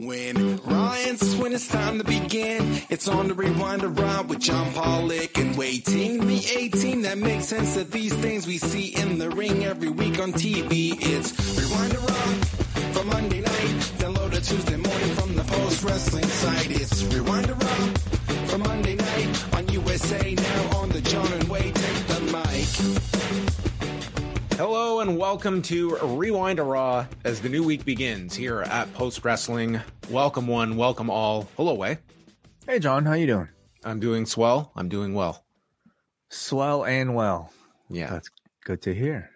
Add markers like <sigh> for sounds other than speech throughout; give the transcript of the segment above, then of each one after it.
When Ryan's when it's time to begin, it's on the Rewind a Raw with John Pollock and Wai Ting. Me 18, that makes sense of these things we see in the ring every week on TV. It's Rewind a Raw for Monday night, download a Tuesday morning from the post wrestling site. It's Rewind a Raw for Monday night on USA now Hello and welcome to Rewind a Raw as the new week begins here at Post Wrestling. Welcome one, welcome all. Hello, Wai. Hey John, how you doing? I'm doing swell. I'm doing well. Swell and well. Yeah, That's good to hear.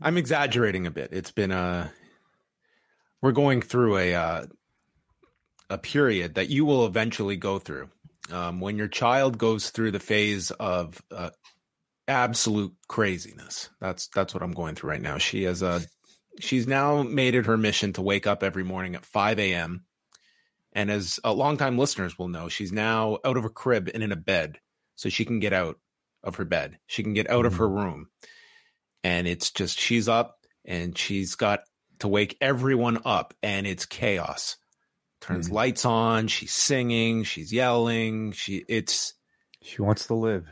I'm exaggerating a bit. It's been a we're going through a uh, a period that you will eventually go through um, when your child goes through the phase of uh, absolute craziness. That's that's what I'm going through right now. She has a she's now made it her mission to wake up every morning at 5 a.m. And as a longtime listeners will know, she's now out of a crib and in a bed, so she can get out of her bed. She can get out of her room, and it's just she's up and she's got to wake everyone up, and it's chaos. Turns Mhm. lights on. She's singing. She's yelling. She it's She wants to live.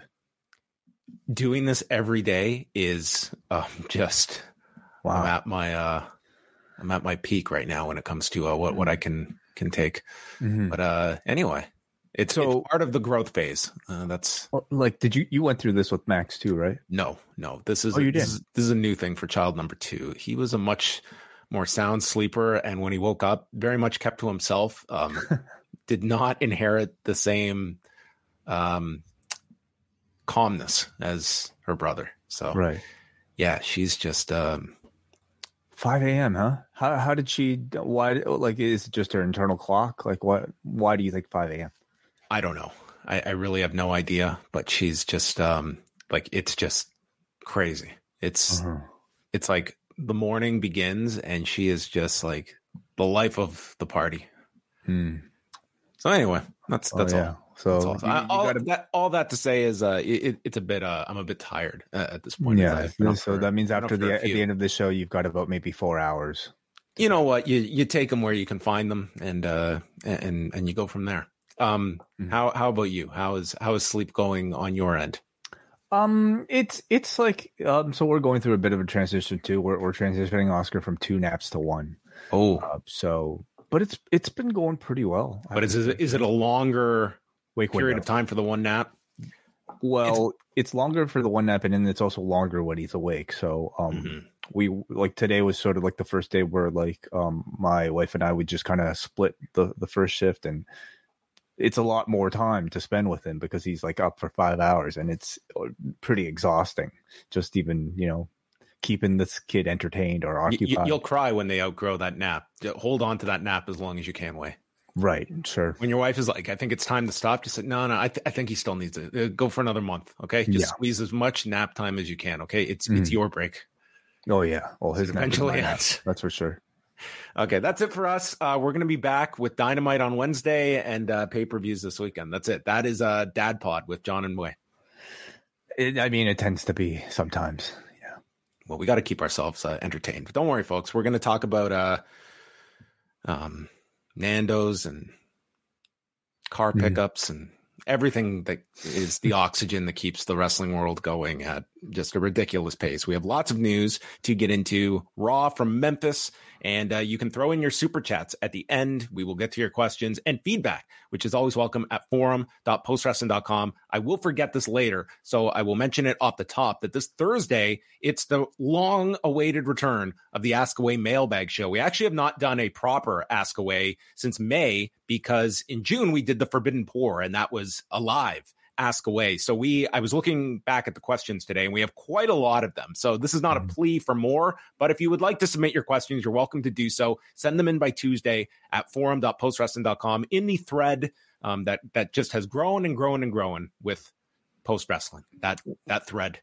Doing this every day is um, <laughs> just I'm at my uh I'm at my peak right now when it comes to uh, what what I can can take. Mhm. But uh anyway, it's, So- it's part of the growth phase. Uh, that's Like, did you you went through this with Max too, right? no, no. This is Oh, you this, did? is this is a new thing for child number two. He was a much more sound sleeper, and when he woke up, very much kept to himself. Um, <laughs> did not inherit the same um calmness as her brother. So Right. yeah, she's just um 5 a.m. Huh? How how did she? Why? Like, is it just her internal clock? Like, what? Why do you think 5 a.m.? I don't know. I, I really have no idea, but she's just um like it's just crazy. It's Uh-huh. it's like the morning begins and she is just like the life of the party. Hmm. So anyway, that's Oh, that's yeah. all. So That's all. you- you all, gotta- that, all that to say is uh it, it's a bit uh I'm a bit tired uh, at this point. yeah. I've been up So for- that means after the at the end of the show, you've got about maybe four hours. you know what you you take them where you can find them and uh and and you go from there. Um Mhm. how how about you? How is how is sleep going on your end? Um, it's it's like um. So we're going through a bit of a transition too. We're we're transitioning Oscar from two naps to one. Oh, Uh, so, but it's it's been going pretty well. I But is would it is it a longer wake period window. of time for the one nap? Well, it's, longer for the one nap, and then it's also longer when he's awake. So, um, Mhm. we like today was sort of like the first day where like um my wife and I would just kind of split the the first shift, and it's a lot more time to spend with him because he's like up for five hours, and it's uh, pretty exhausting. Just even you know keeping this kid entertained or occupied. you'll cry when they outgrow that nap. Hold on to that nap as long as you can. Way right? Sure. when your wife is like, "I think it's time to stop," just say, "No, no, I, th- I think he still needs it. uh, go for another month." Okay, just Yeah. squeeze as much nap time as you can. Okay, it's Mhm. it's your break. Oh yeah. Well, his Eventually nap. <laughs> That's for sure. Okay, that's it for us. Uh, we're gonna be back with Dynamite on Wednesday and uh, pay per views this weekend. That's it. That is uh, Dad Pod with John and Wai. I mean, it tends to be sometimes. Well, we got to keep ourselves uh, entertained. But don't worry, folks. We're going to talk about uh, um, Nando's and car Mhm. pickups and everything that is the oxygen that keeps the wrestling world going at just a ridiculous pace. We have lots of news to get into. Raw from Memphis, and uh, you can throw in your super chats at the end. We will get to your questions and feedback, which is always welcome at forum.postwrestling.com. I will forget this later, so I will mention it off the top that this Thursday, it's the long awaited return of the Ask-A-Wai mailbag show. We actually have not done a proper Ask-A-Wai since May because in June we did the Forbidden Pour, and that was alive Ask-A-Wai. So we I was looking back at the questions today and we have quite a lot of them. So this is not a mm-hmm. plea for more, but if you would like to submit your questions, you're welcome to do so. Send them in by Tuesday at forum.postwrestling.com in the thread um, that that just has grown and grown and grown with post wrestling. That that thread.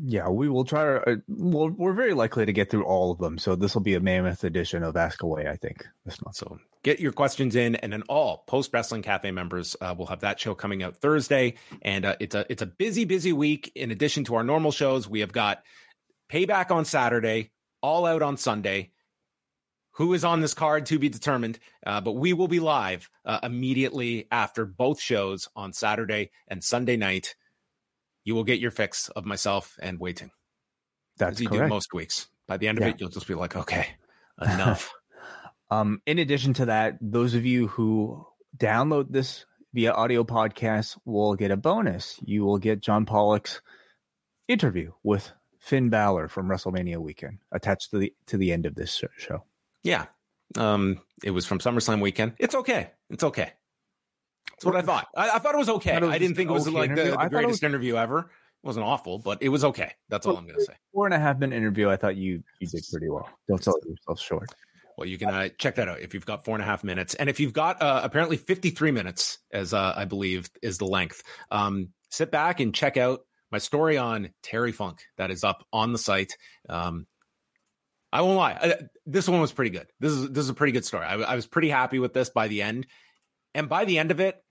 Yeah, we will try. Uh, well, we're very likely to get through all of them, so this will be a mammoth edition of Ask-A-Wai. I think this month. So get your questions in, and then all post wrestling cafe members uh, will have that show coming out Thursday, and uh, it's a it's a busy busy week. In addition to our normal shows, we have got payback on Saturday, all out on Sunday. Who is on this card to be determined? Uh, but we will be live uh, immediately after both shows on Saturday and Sunday night you will get your fix of myself and Wai Ting. That's you correct. do most weeks. By the end of yeah. it, you'll just be like, okay, <laughs> enough. um, in addition to that, those of you who download this via audio podcast will get a bonus. You will get John Pollock's interview with Finn Balor from WrestleMania weekend attached to the to the end of this show. Yeah. Um, it was from SummerSlam weekend. It's okay. It's okay. That's what I thought. I, I thought it was okay. I, I didn't think it was okay like the, the greatest was, interview ever. It wasn't awful, but it was okay. That's all I'm going to say. Four and a half minute interview. I thought you you did pretty well. Don't sell yourself short. Well, you can uh, check that out if you've got four and a half minutes, and if you've got uh, apparently 53 minutes, as uh, I believe is the length. Um, sit back and check out my story on Terry Funk that is up on the site. Um, I won't lie, I, this one was pretty good. This is this is a pretty good story. I, I was pretty happy with this by the end, and by the end of it,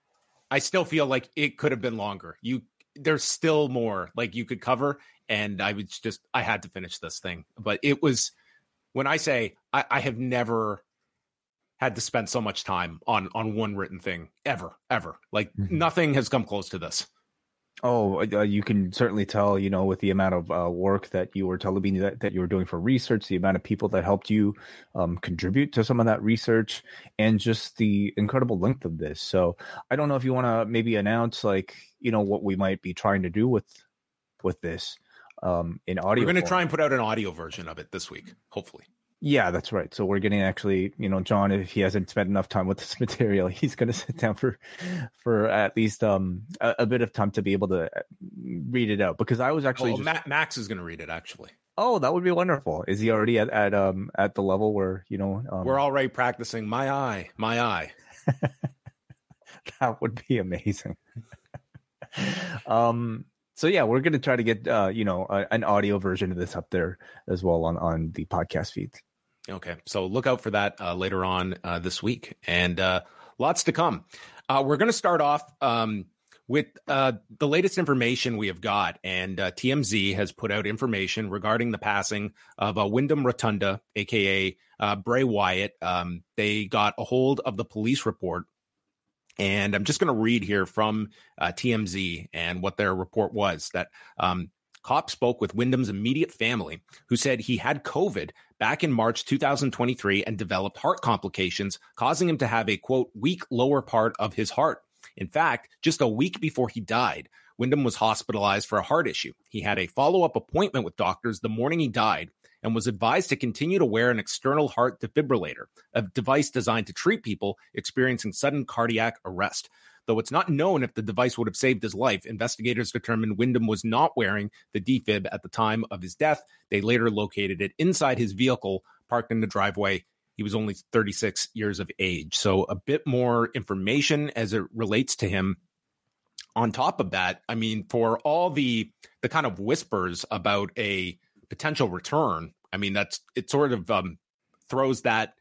I still feel like it could have been longer. You there's still more like you could cover, and I was just I had to finish this thing. But it was when I say I, I have never had to spend so much time on on one written thing ever, ever. Like mm-hmm. nothing has come close to this. Oh, uh, you can certainly tell, you know, with the amount of uh, work that you were telling me that, that you were doing for research, the amount of people that helped you um, contribute to some of that research, and just the incredible length of this. So, I don't know if you want to maybe announce, like, you know, what we might be trying to do with with this um, in audio. We're going to try and put out an audio version of it this week, hopefully. Yeah, that's right. So we're getting actually, you know, John, if he hasn't spent enough time with this <laughs> material, he's going to sit down for, for at least um a, a, bit of time to be able to uh, read it out. Because I was actually, oh, just... Max is going to read it actually. Oh, that would be wonderful. Is he already at, at um at the level where you know um... we're already practicing my eye, my eye. <laughs> that would be amazing. <laughs> um, so yeah, we're going to try to get uh, you know a, an audio version of this up there as well on on the podcast feeds. Okay, so look out for that uh, later on uh, this week, and uh, lots to come. Uh, we're going to start off um, with uh, the latest information we have got, and uh, TMZ has put out information regarding the passing of uh, Windham Rotunda, aka Bray Wyatt. Um, they got a hold of the police report, and I'm just going to read here from TMZ and what their report was that. Um, Cop spoke with Windham's immediate family, who said he had COVID back in March 2023 and developed heart complications, causing him to have a quote, weak lower part of his heart. In fact, just a week before he died, Windham was hospitalized for a heart issue. He had a follow up appointment with doctors the morning he died and was advised to continue to wear an external heart defibrillator, a device designed to treat people experiencing sudden cardiac arrest. Though it's not known if the device would have saved his life, investigators determined Windham was not wearing the defib at the time of his death. They later located it inside his vehicle parked in the driveway. He was only 36 years of age. So, a bit more information as it relates to him. On top of that, I mean, for all the the kind of whispers about a potential return, I mean, that's it sort of um, throws that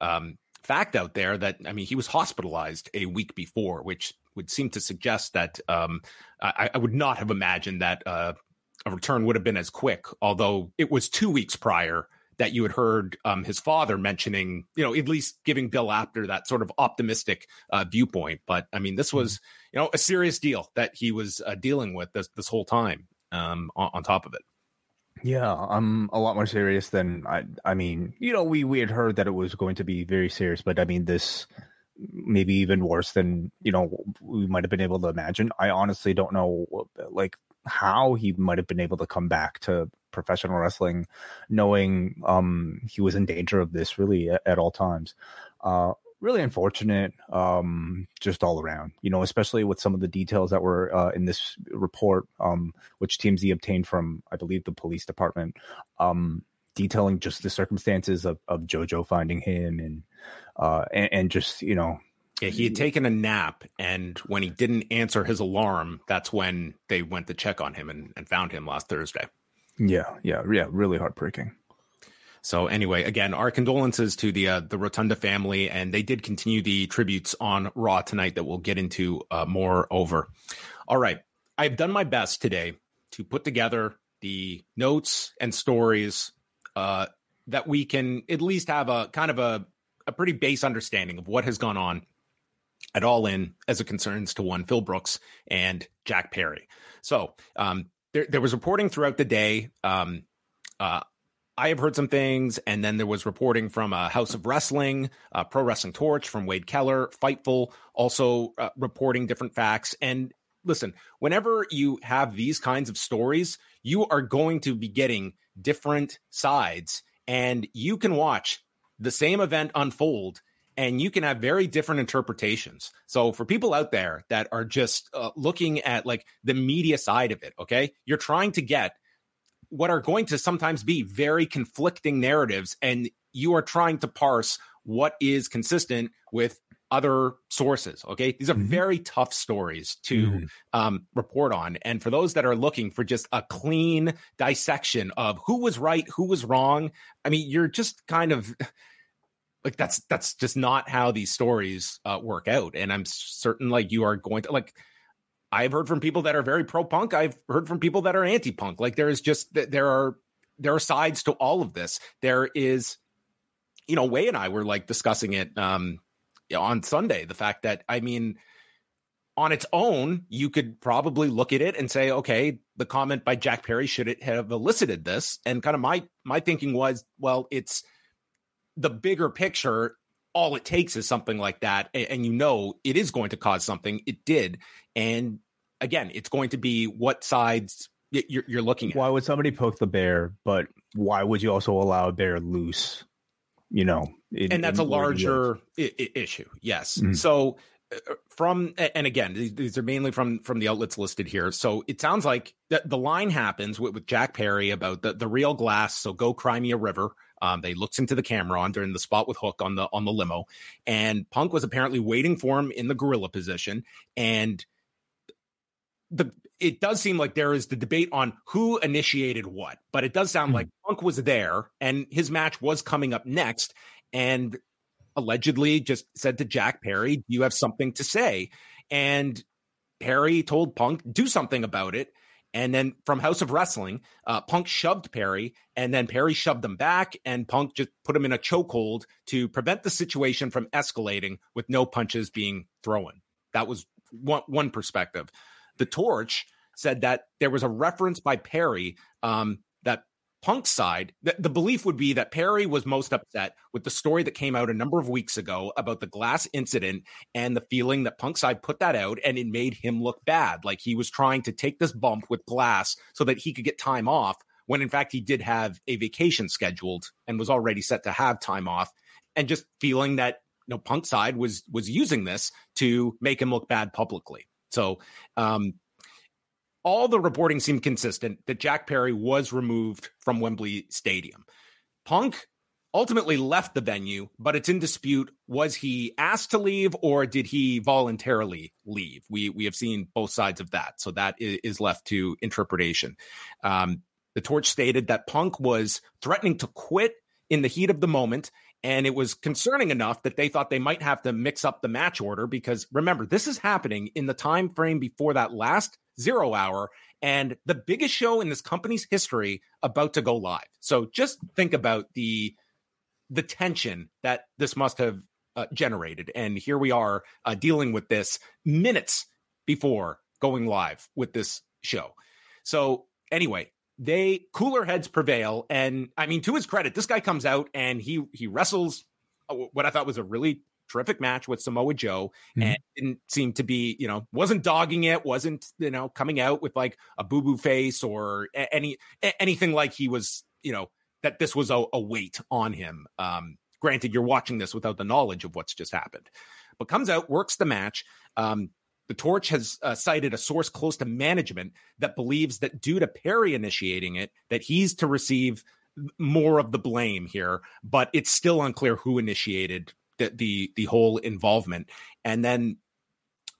um, fact out there that I mean he was hospitalized a week before, which would seem to suggest that um, I, I, would not have imagined that uh, a return would have been as quick. Although it was two weeks prior that you had heard um, his father mentioning, you know, at least giving Bill Apter that sort of optimistic uh, viewpoint. But I mean, this was mm-hmm. you know a serious deal that he was uh, dealing with this this whole time. um, on, on top of it. Yeah, I'm a lot more serious than I. I mean, you know, we we had heard that it was going to be very serious, but I mean, this maybe even worse than you know we might have been able to imagine. I honestly don't know, like how he might have been able to come back to professional wrestling, knowing um he was in danger of this really at, at all times. Uh, really unfortunate um, just all around you know especially with some of the details that were uh, in this report um, which TMZ obtained from i believe the police department um, detailing just the circumstances of, of jojo finding him and, uh, and and just you know yeah, he had taken a nap, and when he didn't answer his alarm, that's when they went to check on him and, and found him last Thursday. yeah yeah yeah really heartbreaking So anyway, again, our condolences to the uh, the Rotunda family, and they did continue the tributes on Raw tonight that we'll get into uh, more over. All right, I've done my best today to put together the notes and stories uh, that we can at least have a kind of a a pretty base understanding of what has gone on at All In as it concerns to one Phil Brooks and Jack Perry. So um, there there was reporting throughout the day. Um, uh, I have heard some things, and then there was reporting from uh, Haus of Wrestling, uh, Pro Wrestling Torch, from Wade Keller, Fightful, also uh, reporting different facts. And listen, whenever you have these kinds of stories, you are going to be getting different sides, and you can watch the same event unfold. And you can have very different interpretations. So, for people out there that are just uh, looking at like the media side of it, okay, you're trying to get what are going to sometimes be very conflicting narratives and you are trying to parse what is consistent with other sources okay these are Mhm. very tough stories to Mhm. um, report on and for those that are looking for just a clean dissection of who was right who was wrong i mean you're just kind of <laughs> like that's that's just not how these stories uh, work out and i'm certain like you are going to like I've heard from people that are very pro punk. I've heard from people that are anti punk. Like there is just there are there are sides to all of this. There is, you know, Wai and I were like discussing it um on Sunday. The fact that I mean, on its own, you could probably look at it and say, okay, the comment by Jack Perry should it have elicited this? And kind of my my thinking was, well, it's the bigger picture. All it takes is something like that, and, and you know it is going to cause something. It did, and again, it's going to be what sides you're, you're looking at. why would somebody poke the bear but why would you also allow a bear loose you know in- and that's a in where he lives? larger I- I- issue. Yes. Mhm. So uh, from and again, these, these are mainly from from the outlets listed here. So it sounds like the, the line happens with, with Jack Perry about the the real glass. So go cry me a river. Um, they looks into the camera on during the spot with Hook on the on the limo, and Punk was apparently waiting for him in the gorilla position, and the it does seem like there is the debate on who initiated what, but it does sound Mhm. like Punk was there and his match was coming up next, and allegedly just said to Jack Perry, "Do you have something to say?" And Perry told Punk, "Do something about it." And then from Haus of Wrestling, uh, Punk shoved Perry, and then Perry shoved him back, and Punk just put him in a chokehold to prevent the situation from escalating with no punches being thrown. That was one, one perspective. The Torch said that there was a reference by Perry um, that Punk's side, the, the belief would be that Perry was most upset with the story that came out a number of weeks ago about the glass incident and the feeling that Punk's side put that out and it made him look bad. Like he was trying to take this bump with glass so that he could get time off when in fact he did have a vacation scheduled and was already set to have time off and just feeling that you know Punk side was was using this to make him look bad publicly. So um all the reporting seemed consistent that Jack Perry was removed from Wembley Stadium. Punk ultimately left the venue, but it's in dispute. Was he asked to leave or did he voluntarily leave? We we have seen both sides of that, so that is left to interpretation. Um, the torch stated that Punk was threatening to quit in the heat of the moment. And it was concerning enough that they thought they might have to mix up the match order because remember, this is happening in the time frame before that last zero hour and the biggest show in this company's history about to go live. So just think about the the tension that this must have uh, generated. And here we are uh, dealing with this minutes before going live with this show. So anyway, they cooler heads prevail, and I mean, to his credit, this guy comes out and he he wrestles uh, what I thought was a really terrific match with Samoa Joe mm-hmm. and didn't seem to be, you know, wasn't dogging it, wasn't, you know, coming out with like a boo boo face or any anything like he was, you know, that this was a, a weight on him. Um, granted, you're watching this without the knowledge of what's just happened, but comes out, works the match. Um, the Torch has uh, cited a source close to management that believes that due to Perry initiating it, that he's to receive more of the blame here, but it's still unclear who initiated the the, the whole involvement. And then,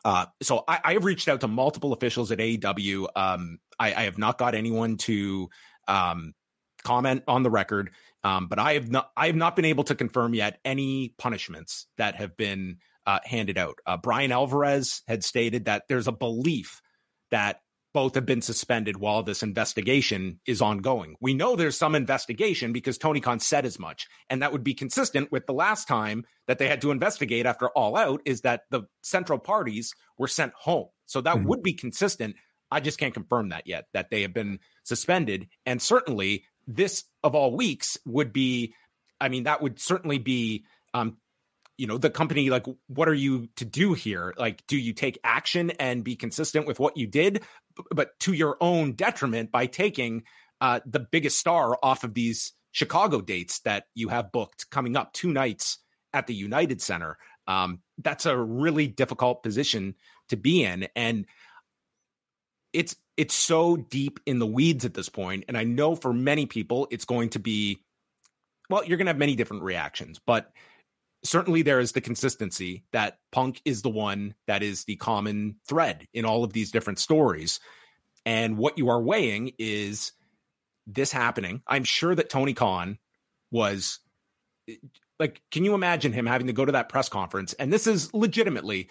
uh, so I, I, have reached out to multiple officials at AEW. Um, I, I have not got anyone to um, comment on the record, um, but I have not I have not been able to confirm yet any punishments that have been uh, handed out. Uh, Bryan Alvarez had stated that there's a belief that both have been suspended while this investigation is ongoing. We know there's some investigation because Tony Khan said as much. And that would be consistent with the last time that they had to investigate after All Out is that the central parties were sent home. So that mm-hmm. would be consistent. I just can't confirm that yet, that they have been suspended. And certainly this of all weeks would be, I mean, that would certainly be um, you know the company like what are you to do here like do you take action and be consistent with what you did but to your own detriment by taking uh, the biggest star off of these Chicago dates that you have booked coming up two nights at the United Center. Um, that's a really difficult position to be in, and it's it's so deep in the weeds at this point. And I know for many people, it's going to be well, you're going to have many different reactions, but certainly there is the consistency that Punk is the one that is the common thread in all of these different stories. And what you are weighing is this happening. I'm sure that Tony Khan was like, can you imagine him having to go to that press conference? And this is legitimately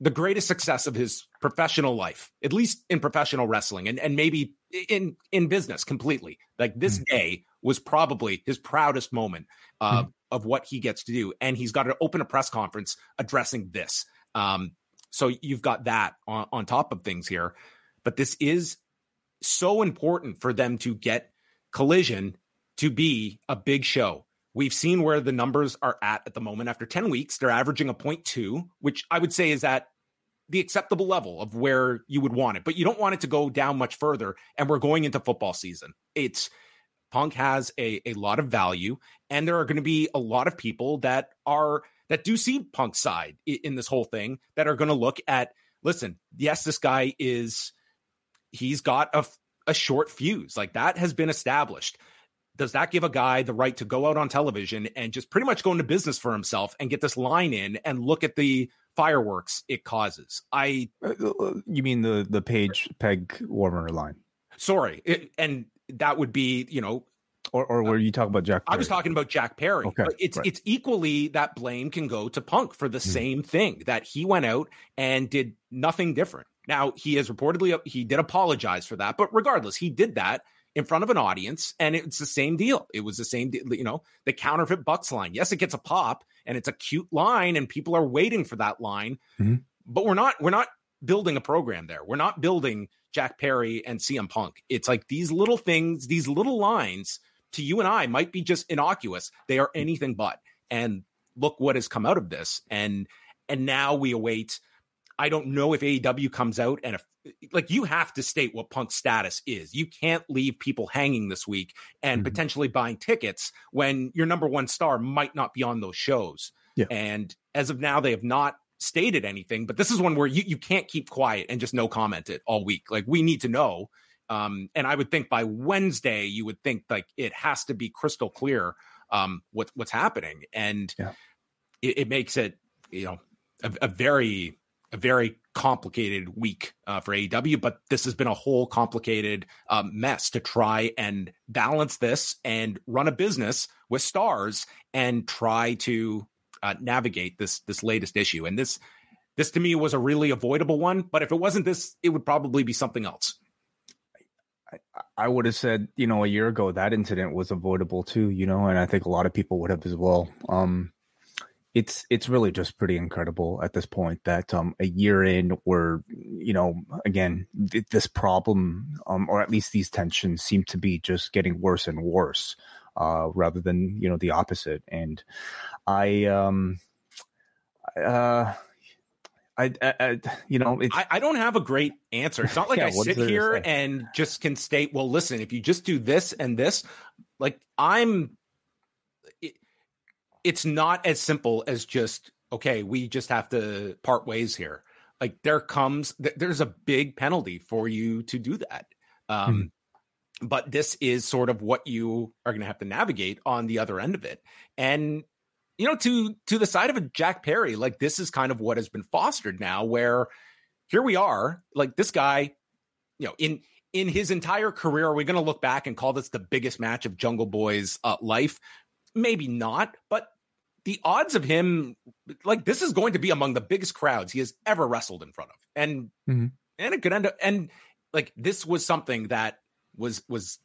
the greatest success of his professional life, at least in professional wrestling and, and maybe in, in business completely. Like this mm-hmm. day was probably his proudest moment. Uh, mm-hmm of what he gets to do. And he's got to open a press conference addressing this. Um, so you've got that on, on top of things here. But this is so important for them to get Collision to be a big show. We've seen where the numbers are at at the moment. After 10 weeks, they're averaging a 0.2, which I would say is at the acceptable level of where you would want it, but you don't want it to go down much further. And we're going into football season. It's Punk has a, a lot of value, and there are going to be a lot of people that are that do see Punk's side in, in this whole thing that are going to look at. Listen, yes, this guy is he's got a a short fuse like that has been established. Does that give a guy the right to go out on television and just pretty much go into business for himself and get this line in and look at the fireworks it causes? I uh, uh, you mean the the page peg warmer line? Sorry, it, and that would be, you know, or, or were you talking about Jack? Perry? I was talking about Jack Perry. Okay, but it's right. it's equally that blame can go to Punk for the mm. same thing that he went out and did nothing different. Now he has reportedly he did apologize for that, but regardless, he did that in front of an audience, and it's the same deal. It was the same, you know, the counterfeit Bucks line. Yes, it gets a pop, and it's a cute line, and people are waiting for that line. Mm-hmm. But we're not we're not building a program there. We're not building Jack Perry and CM Punk. It's like these little things, these little lines to you and I might be just innocuous. They are anything but. And look what has come out of this. And and now we await. I don't know if AEW comes out and if like you have to state what Punk's status is. You can't leave people hanging this week and mm-hmm. potentially buying tickets when your number one star might not be on those shows. Yeah. And as of now, they have not stated anything, but this is one where you, you can't keep quiet and just no comment it all week. Like we need to know. Um, and I would think by Wednesday, you would think like it has to be crystal clear um, what, what's happening. And yeah. it, it, makes it, you know, a, a, very, a very complicated week uh, for AEW, but this has been a whole complicated um, mess to try and balance this and run a business with stars and try to uh, navigate this this latest issue. And this this to me was a really avoidable one. But if it wasn't this, it would probably be something else. I, would have said, you know, a year ago that incident was avoidable too, you know, and I think a lot of people would have as well. Um, it's it's really just pretty incredible at this point that um a year in we're you know again th- this problem um or at least these tensions seem to be just getting worse and worse uh rather than you know the opposite. And i um uh I, I, I you know I, I, don't have a great answer. It's not like <laughs> yeah, i sit here and just can state well listen if you just do this and this like i'm it, it's not as simple as just okay we just have to part ways here. Like there comes there's a big penalty for you to do that. Um hmm. But this is sort of what you are going to have to navigate on the other end of it. And you know to to the side of a jack perry like this is kind of what has been fostered now where here we are like this guy you know in in his entire career are we going to look back and call this the biggest match of jungle boy's uh, life? Maybe not but the odds of him like this is going to be among the biggest crowds he has ever wrestled in front of. And mm-hmm. and it could end up and like this was something that was was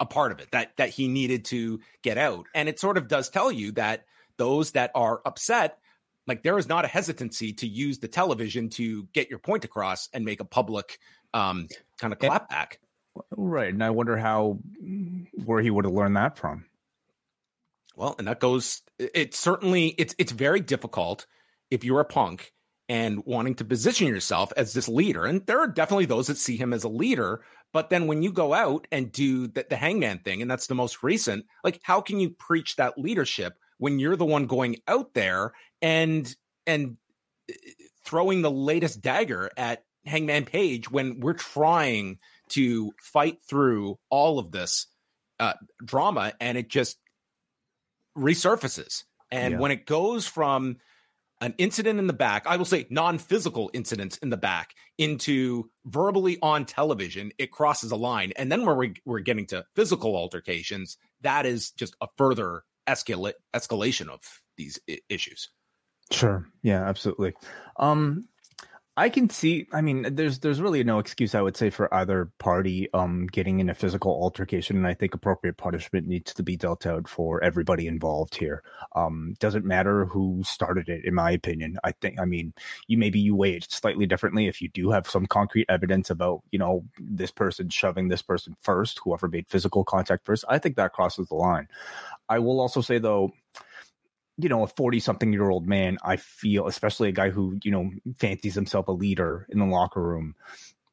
a part of it that that he needed to get out. And it sort of does tell you that those that are upset like there is not a hesitancy to use the television to get your point across and make a public um kind of clapback right. And i wonder how where he would have learned that from. Well, and that goes. It's certainly it's it's very difficult if you're a punk and wanting to position yourself as this leader. And there are definitely those that see him as a leader. But then when you go out and do the, the hangman thing, and that's the most recent, like how can you preach that leadership when you're the one going out there and and uh, throwing the latest dagger at Hangman Page when we're trying to fight through all of this uh, drama and it just resurfaces. And yeah. when it goes from an incident in the back, I will say non physical incidents in the back, into verbally on television, it crosses a line. And then when we, we're getting to physical altercations, that is just a further escalate, escalation of these I- issues. Sure. Yeah, absolutely. Um, I can see. I mean, there's there's really no excuse I would say for either party um getting in a physical altercation, and I think appropriate punishment needs to be dealt out for everybody involved here. Um, doesn't matter who started it, in my opinion. I think. I mean, you maybe you weigh it slightly differently if you do have some concrete evidence about you know this person shoving this person first, whoever made physical contact first. I think that crosses the line. I will also say though you know, a 40 something year old man, I feel, especially a guy who, you know, fancies himself a leader in the locker room,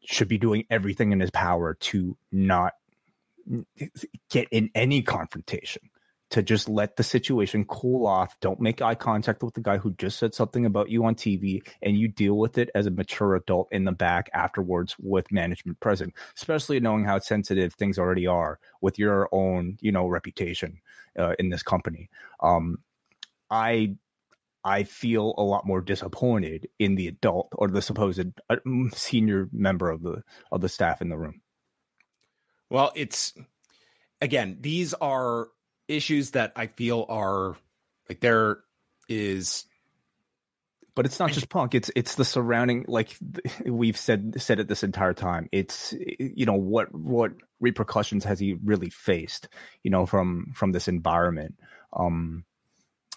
should be doing everything in his power to not get in any confrontation, to just let the situation cool off. Don't make eye contact with the guy who just said something about you on TV and you deal with it as a mature adult in the back afterwards with management present, especially knowing how sensitive things already are with your own, you know, reputation uh, in this company. Um, I I feel a lot more disappointed in the adult or the supposed uh, senior member of the of the staff in the room. Well, it's again, these are issues that I feel are like there is but it's not just punk it's it's the surrounding like we've said said it this entire time it's you know what what repercussions has he really faced you know from from this environment um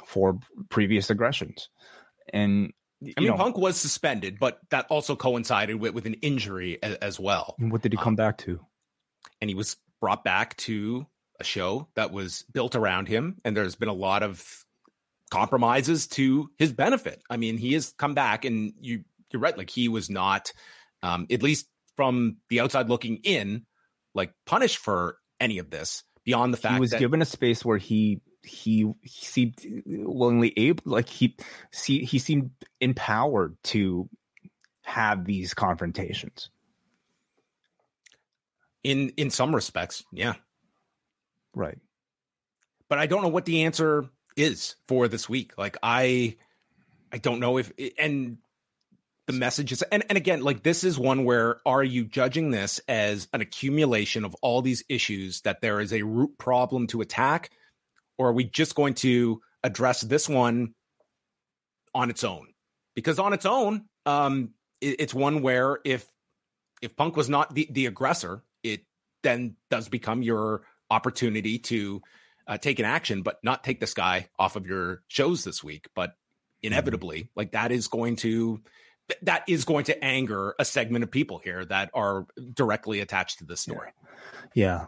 for previous aggressions. And I mean, know, Punk was suspended, but that also coincided with, with an injury as, as well. What did he come um, back to? And he was brought back to a show that was built around him, and there's been a lot of compromises to his benefit. I mean, he has come back, and you you're right. Like he was not, um, at least from the outside looking in, like punished for any of this beyond the fact he was that, given a space where he he, he seemed willingly able like he see he seemed empowered to have these confrontations. In in some respects yeah. Right. But i don't know what the answer is for this week. Like i i don't know if and the messages and, and again like this is one where are you judging this as an accumulation of all these issues that there is a root problem to attack or are we just going to address this one on its own? Because on its own, um, it, it's one where if if Punk was not the, the aggressor, it then does become your opportunity to uh, an action, but not take this guy off of your shows this week. But inevitably, mm-hmm. like that is going to that is going to anger a segment of people here that are directly attached to this story. Yeah.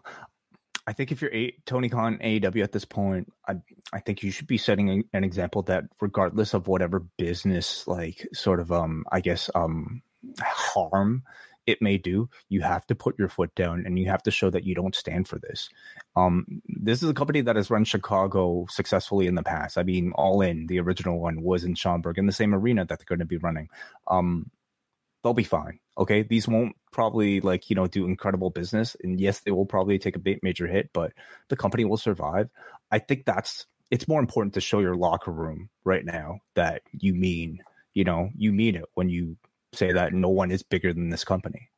I think if you're a, Tony Khan AEW at this point, I I think you should be setting an example that regardless of whatever business like sort of um I guess um harm it may do, you have to put your foot down and you have to show that you don't stand for this. Um, this is a company that has run Chicago successfully in the past. I mean, All In, the original one, was in Schaumburg in the same arena that they're going to be running. Um, they'll be fine. Okay, these won't probably like you know do incredible business, and yes, they will probably take a major hit, but the company will survive. I think that's it's more important to show your locker room right now that you mean you know you mean it when you say that no one is bigger than this company.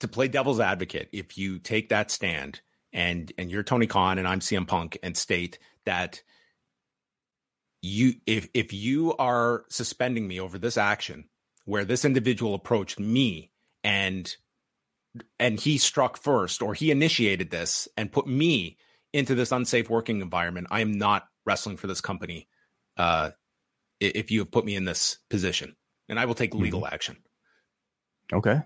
To play devil's advocate, if you take that stand and and you're Tony Khan and I'm CM Punk and state that you if if you are suspending me over this action where this individual approached me and and he struck first or he initiated this and put me into this unsafe working environment, I am not wrestling for this company. Uh, if you have put me in this position, and I will take mm-hmm. legal mm-hmm. action. Okay.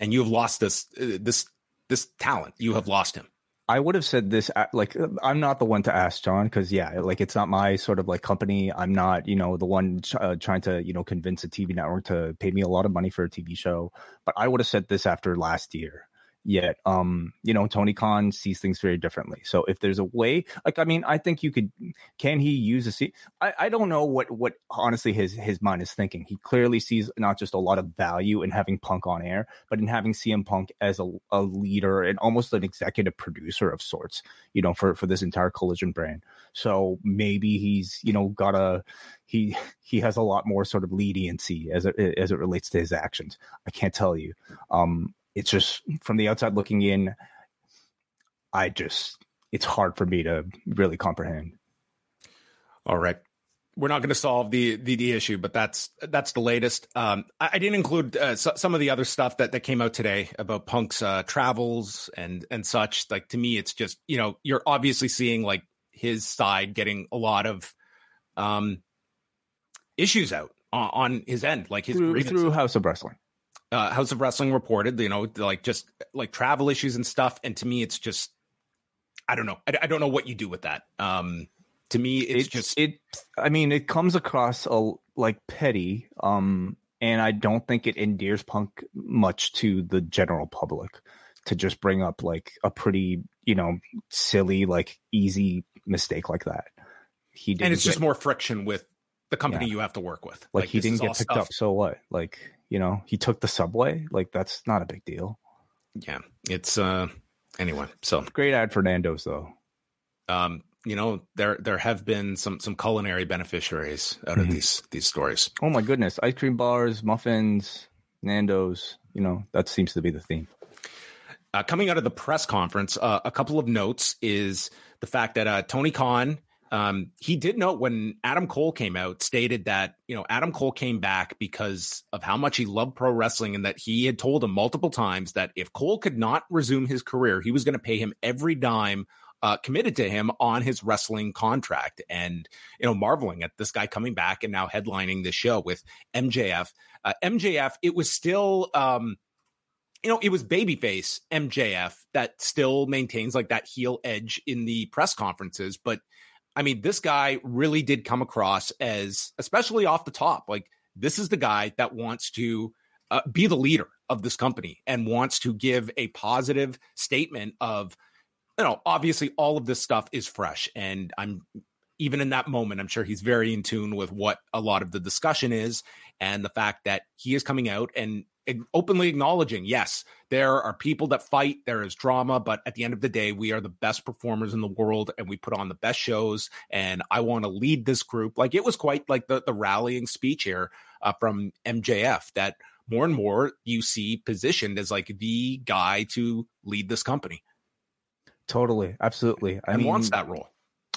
And you have lost this uh, this this talent. You have lost him. I would have said this like I'm not the one to ask John because yeah, like it's not my sort of like company. I'm not you know the one uh, trying to you know convince a TV network to pay me a lot of money for a TV show. But I would have said this after last year yet. Um, you know, Tony Khan sees things very differently. So if there's a way, like, I mean, I think you could. Can he use a seat? I, I don't know what what honestly his his mind is thinking. He clearly sees not just a lot of value in having Punk on air, but in having CM Punk as a, a leader and almost an executive producer of sorts. You know, for for this entire Collision brand. So maybe he's you know got a he he has a lot more sort of leniency as it as it relates to his actions. I can't tell you. Um, it's just from the outside looking in, I just it's hard for me to really comprehend. All right. We're not going to solve the, the, the issue, but that's that's the latest. Um, I, I, didn't include uh, so, some of the other stuff that, that came out today about Punk's uh, travels and and such. Like to me, it's just you know you're obviously seeing like his side getting a lot of um, issues out on, on his end, like his through, through Haus of Wrestling uh, Haus of Wrestling reported, you know, like just like travel issues and stuff. And to me, it's just, I don't know. I, I don't know what you do with that. Um, to me, it's, it's just it. I mean, it comes across a, like petty. Um, and I don't think it endears Punk much to the general public to just bring up like a pretty, you know, silly, like easy mistake like that. He did and it's get, just more friction with the company yeah. you have to work with. Like, like he didn't get picked stuff. up, so what? Like you know, he took the subway. Like that's not a big deal. Yeah, it's uh anyway. So great ad for Nando's though. Um, you know, there there have been some some culinary beneficiaries out mm-hmm. of these these stories. Oh my goodness, ice cream bars, muffins, Nando's. You know, that seems to be the theme. Uh, coming out of the press conference, uh, a couple of notes is the fact that uh, Tony Khan um, he did note when Adam Cole came out, stated that, you know, Adam Cole came back because of how much he loved pro wrestling and that he had told him multiple times that if Cole could not resume his career, he was going to pay him every dime uh, committed to him on his wrestling contract. And, you know, marveling at this guy coming back and now headlining the show with MJF. Uh, MJF, it was still, um, you know, it was babyface MJF that still maintains like that heel edge in the press conferences, but I mean, this guy really did come across as, especially off the top, like this is the guy that wants to uh, be the leader of this company and wants to give a positive statement of, you know, obviously all of this stuff is fresh. And I'm even in that moment, I'm sure he's very in tune with what a lot of the discussion is and the fact that he is coming out and openly acknowledging yes there are people that fight there is drama but at the end of the day we are the best performers in the world and we put on the best shows and i want to lead this group. Like it was quite like the, the rallying speech here uh, from mjf that more and more you see positioned as like the guy to lead this company. Totally. Absolutely. I and mean, wants that role.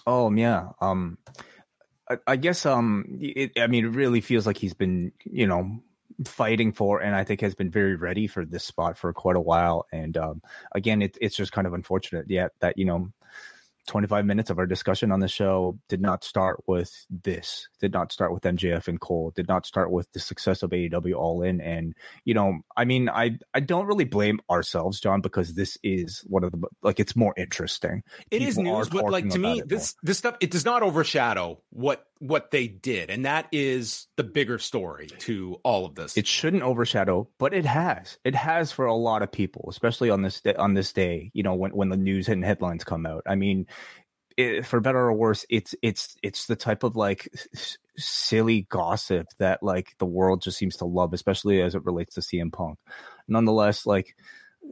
Oh yeah. Um I, I guess um it, I mean it really feels like he's been you know fighting for and I think has been very ready for this spot for quite a while. And um, again, it, it's just kind of unfortunate, yeah, that you know 25 minutes of our discussion on the show did not start with this, did not start with MJF and Cole, did not start with the success of AEW All In. And, you know, I mean, I, I don't really blame ourselves, John, because this is one of the, like, it's more interesting. It is People are news, but like to me, this this stuff it does not overshadow what what they did, and that is the bigger story to all of this. it shouldn't overshadow but it has. It has for a lot of people especially on this day on this day you know when, when the news and headlines come out. I mean it, for better or worse it's it's it's the type of like s- silly gossip that like the world just seems to love especially as it relates to CM Punk. Nonetheless like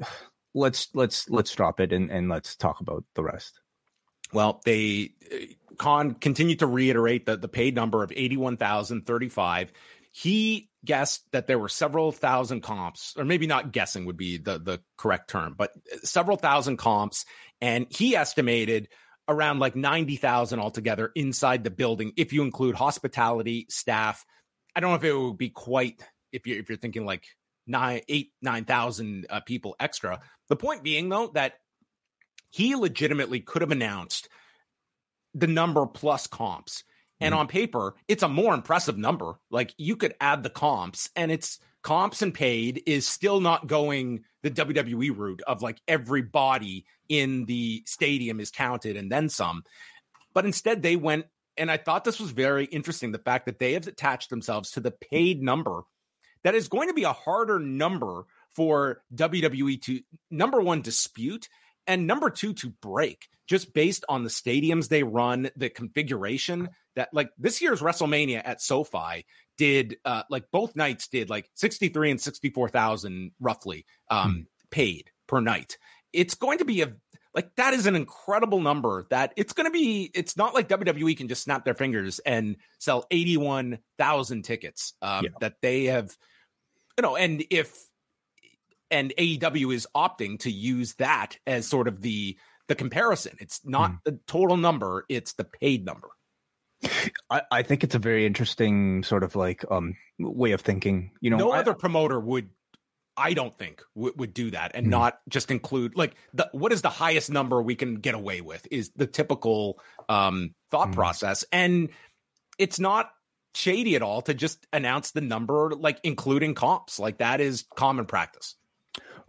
<sighs> let's let's let's drop it and and let's talk about the rest. Well, they Khan continued to reiterate that the paid number of 81,035. He guessed that there were several thousand comps, or maybe not guessing would be the, the correct term, but several thousand comps. And he estimated around like 90,000 altogether inside the building, if you include hospitality, staff. I don't know if it would be quite, if you're, if you're thinking like nine, eight, 9,000 uh, people extra. The point being, though, that he legitimately could have announced the number plus comps. And Mhm. on paper, it's a more impressive number. Like you could add the comps, and it's comps and paid is still not going the WWE route of like everybody in the stadium is counted and then some. But instead, they went, and I thought this was very interesting the fact that they have attached themselves to the paid number that is going to be a harder number for WWE to number one dispute and number two to break just based on the stadiums they run the configuration that like this year's wrestlemania at sofi did uh like both nights did like 63 and 64,000 roughly um paid per night it's going to be a like that is an incredible number that it's going to be it's not like WWE can just snap their fingers and sell 81,000 tickets um Yeah. that they have you know and if and AEW is opting to use that as sort of the the comparison. It's not Hmm. the total number; it's the paid number. I, I think it's a very interesting sort of like um way of thinking you know no I- other promoter would, I don't think, would, would do that and Hmm. not just include like the what is the highest number we can get away with is the typical um thought Hmm. process, and it's not shady at all to just announce the number like including comps like that is common practice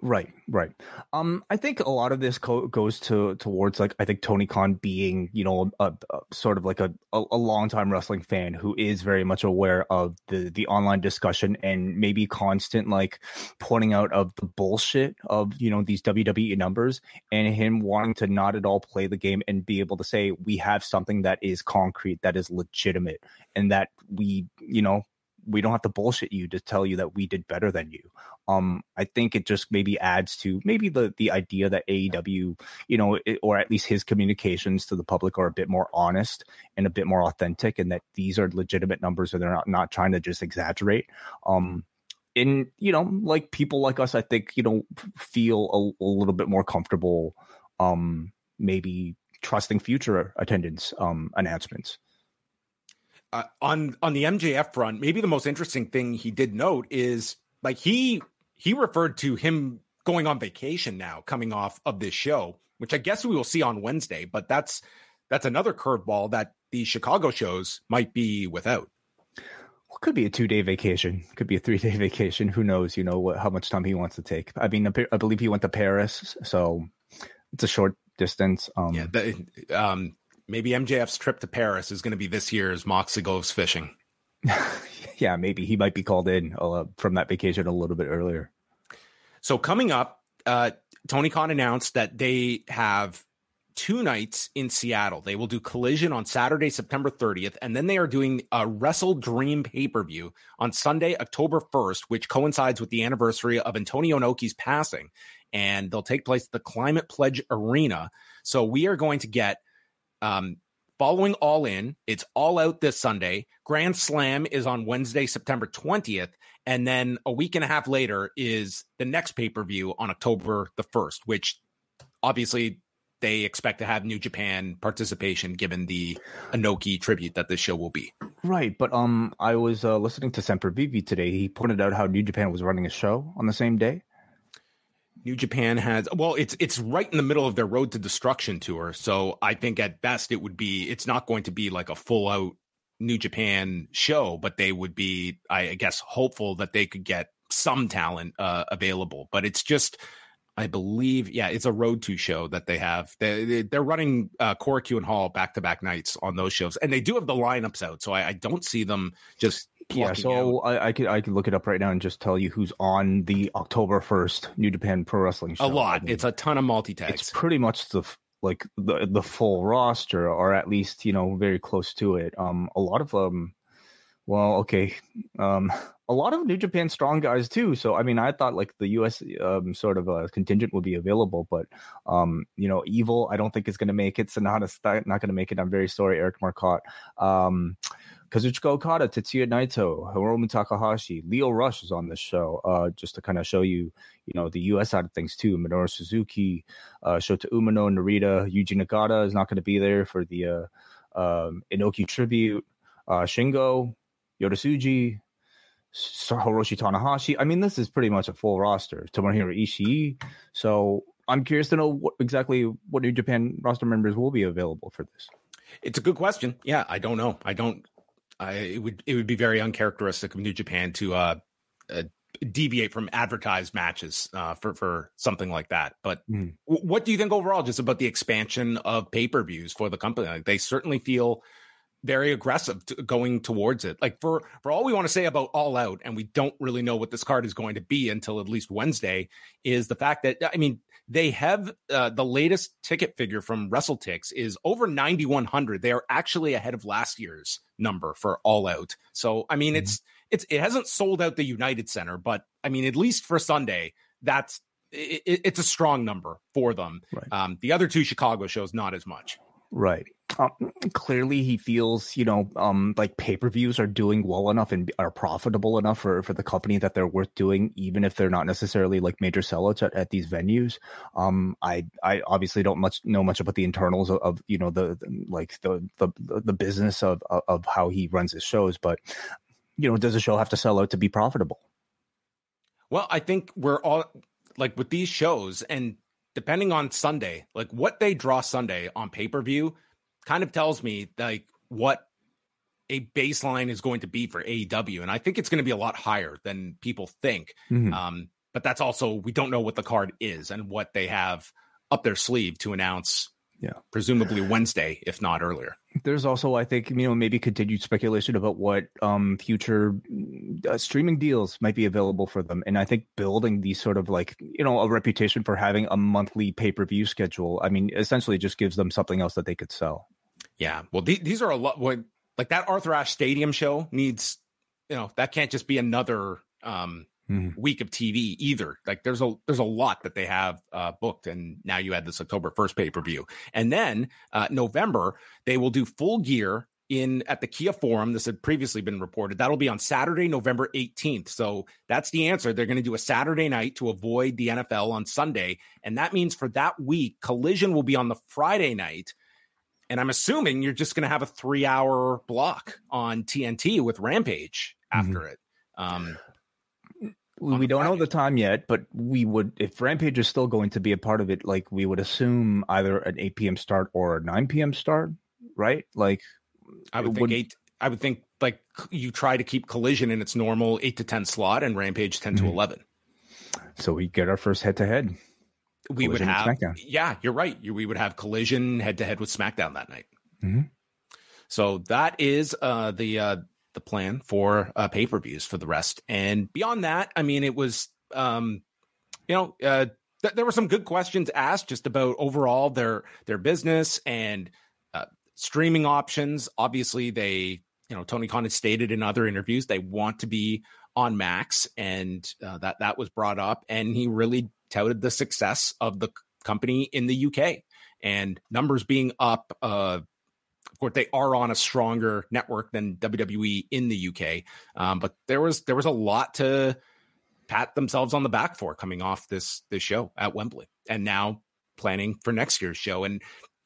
Right, right. Um, I think a lot of this co- goes to towards like I think Tony Khan being you know a, a sort of like a a, a longtime wrestling fan who is very much aware of the the online discussion and maybe constant like pointing out of the bullshit of you know these WWE numbers and him wanting to not at all play the game and be able to say we have something that is concrete that is legitimate and that we you know we don't have to bullshit you to tell you that we did better than you. Um, I think it just maybe adds to maybe the the idea that AEW, you know, it, or at least his communications to the public are a bit more honest and a bit more authentic, and that these are legitimate numbers and they're not not trying to just exaggerate. Um, and you know, like people like us, I think you know feel a, a little bit more comfortable, um, maybe trusting future attendance um announcements. Uh, on on the MJF front, maybe the most interesting thing he did note is like he he referred to him going on vacation now, coming off of this show, which I guess we will see on Wednesday. But that's that's another curveball that the Chicago shows might be without. Well, could be a two day vacation, could be a three day <laughs> vacation. Who knows? You know what, how much time he wants to take. I mean, I I believe he went to Paris, so it's a short distance. Um, Yeah, the, um, maybe MJF's trip to Paris is going to be this year's Moxley goes fishing. <laughs> yeah, maybe he might be called in uh, from that vacation a little bit earlier. So coming up, uh, Tony Khan announced that they have two nights in Seattle. They will do Collision on Saturday, September 30th, and then they are doing a Wrestle Dream pay per view on Sunday, October 1st, which coincides with the anniversary of Antonio Inoki's passing. And they'll take place at the Climate Pledge Arena. So we are going to get um, following All In. It's all out this Sunday. Grand Slam is on Wednesday, September 20th. And then a week and a half later is the next pay per view on October the 1st, which obviously they expect to have New Japan participation given the Inoki tribute that this show will be. Right, but um, I was uh, listening to Semper Vivi today. He pointed out how New Japan was running a show on the same day. New Japan has well, it's it's right in the middle of their Road to Destruction tour. So I think at best it would be it's not going to be like a full out New Japan show, but they would be, I guess, hopeful that they could get some talent uh, available. But it's just, I believe, yeah, it's a road to show that they have. They, they're running uh, Korakuen and Hall back to back nights on those shows, and they do have the lineups out. So I, I don't see them just yeah, so I, I could I could look it up right now and just tell you who's on the October first New Japan Pro Wrestling show. A lot. I mean, it's a ton of multi tags. It's pretty much the like the the full roster, or at least you know very close to it. Um, a lot of um, well, okay, um, a lot of New Japan strong guys too. So I mean, I thought like the U.S. Um, sort of a contingent would be available, but um, you know, Evil I don't think is going to make it. Sanada not going to make it. I'm very sorry, Eric Marcotte. Um, Kazuchika Okada, Tetsuya Naito, Hiromu Takahashi, Lio Rush is on this show. Uh, just to kind of show you, you know, the U.S. side of things too. Minoru Suzuki, uh, Shota Umino, Narita, Yuji Nagata is not going to be there for the uh, um, Inoki tribute. Uh, Shingo, Yoda Hiroshi Tanahashi. I mean, this is pretty much a full roster. Tomohiro Ishii. So I'm curious to know what, exactly what New Japan roster members will be available for this. It's a good question. Yeah, I don't know. I don't I, it would it would be very uncharacteristic of New Japan to uh, uh, deviate from advertised matches uh, for for something like that. But mm. w- what do you think overall, just about the expansion of pay per views for the company? Like, they certainly feel very aggressive to going towards it. Like for for all we want to say about All Out, and we don't really know what this card is going to be until at least Wednesday, is the fact that I mean they have uh, the latest ticket figure from WrestleTix is over 9100. They are actually ahead of last year's number for All Out. So I mean, mm-hmm. it's it's it hasn't sold out the United Center, but I mean, at least for Sunday, that's it, it's a strong number for them. Right. Um, the other two Chicago shows, not as much. Right. Um, clearly, he feels you know um, like pay per views are doing well enough and are profitable enough for, for the company that they're worth doing, even if they're not necessarily like major sellouts at, at these venues. Um, I I obviously don't much know much about the internals of, of you know the, the, like the the the business of of how he runs his shows, but you know, does a show have to sell out to be profitable? Well, I think we're all like with these shows and depending on Sunday, like what they draw Sunday on pay per view, kind of tells me like what a baseline is going to be for AEW, and I think it's going to be a lot higher than people think. Mm-hmm. Um, but that's also we don't know what the card is and what they have up their sleeve to announce yeah. Presumably Wednesday, if not earlier. There's also, I think, you know, maybe continued speculation about what um, future uh, streaming deals might be available for them. And I think building these sort of like, you know, a reputation for having a monthly pay per view schedule, I mean, essentially just gives them something else that they could sell. Yeah. Well, th- these are a lot. Like that Arthur Ashe Stadium show needs, you know, that can't just be another um, mm-hmm. week of TV either. Like there's a there's a lot that they have uh, booked, and now you had this October first pay per view, and then uh, November they will do full gear in at the Kia Forum. This had previously been reported. That'll be on Saturday, November 18th. So that's the answer. They're going to do a Saturday night to avoid the NFL on Sunday. And that means for that week, Collision will be on the Friday night. And I'm assuming you're just going to have a three hour block on TNT with Rampage after mm-hmm. it. Um, we don't know the time yet, but we would if Rampage is still going to be a part of it, like we would assume either an 8 p.m. start or a 9 p.m. start, right? Like I would think would, eight. I would think like you try to keep Collision in its normal eight to ten slot, and Rampage 10 mm-hmm. to eleven. So we get our first head to head. We would have, yeah, you're right. We would have Collision head to head with SmackDown that night. Mm-hmm. So that is uh, the uh, the plan for uh, pay per views for the rest. And beyond that, I mean, it was, um, you know, uh, th- there were some good questions asked just about overall their their business and uh, streaming options. Obviously, they, you know, Tony Khan had stated in other interviews they want to be on Max, and uh, that that was brought up, and he really touted the success of the company in the UK and numbers being up uh, of course, they are on a stronger network than WWE in the UK. Um, but there was there was a lot to pat themselves on the back for coming off this this show at Wembley, and now planning for next year's show. And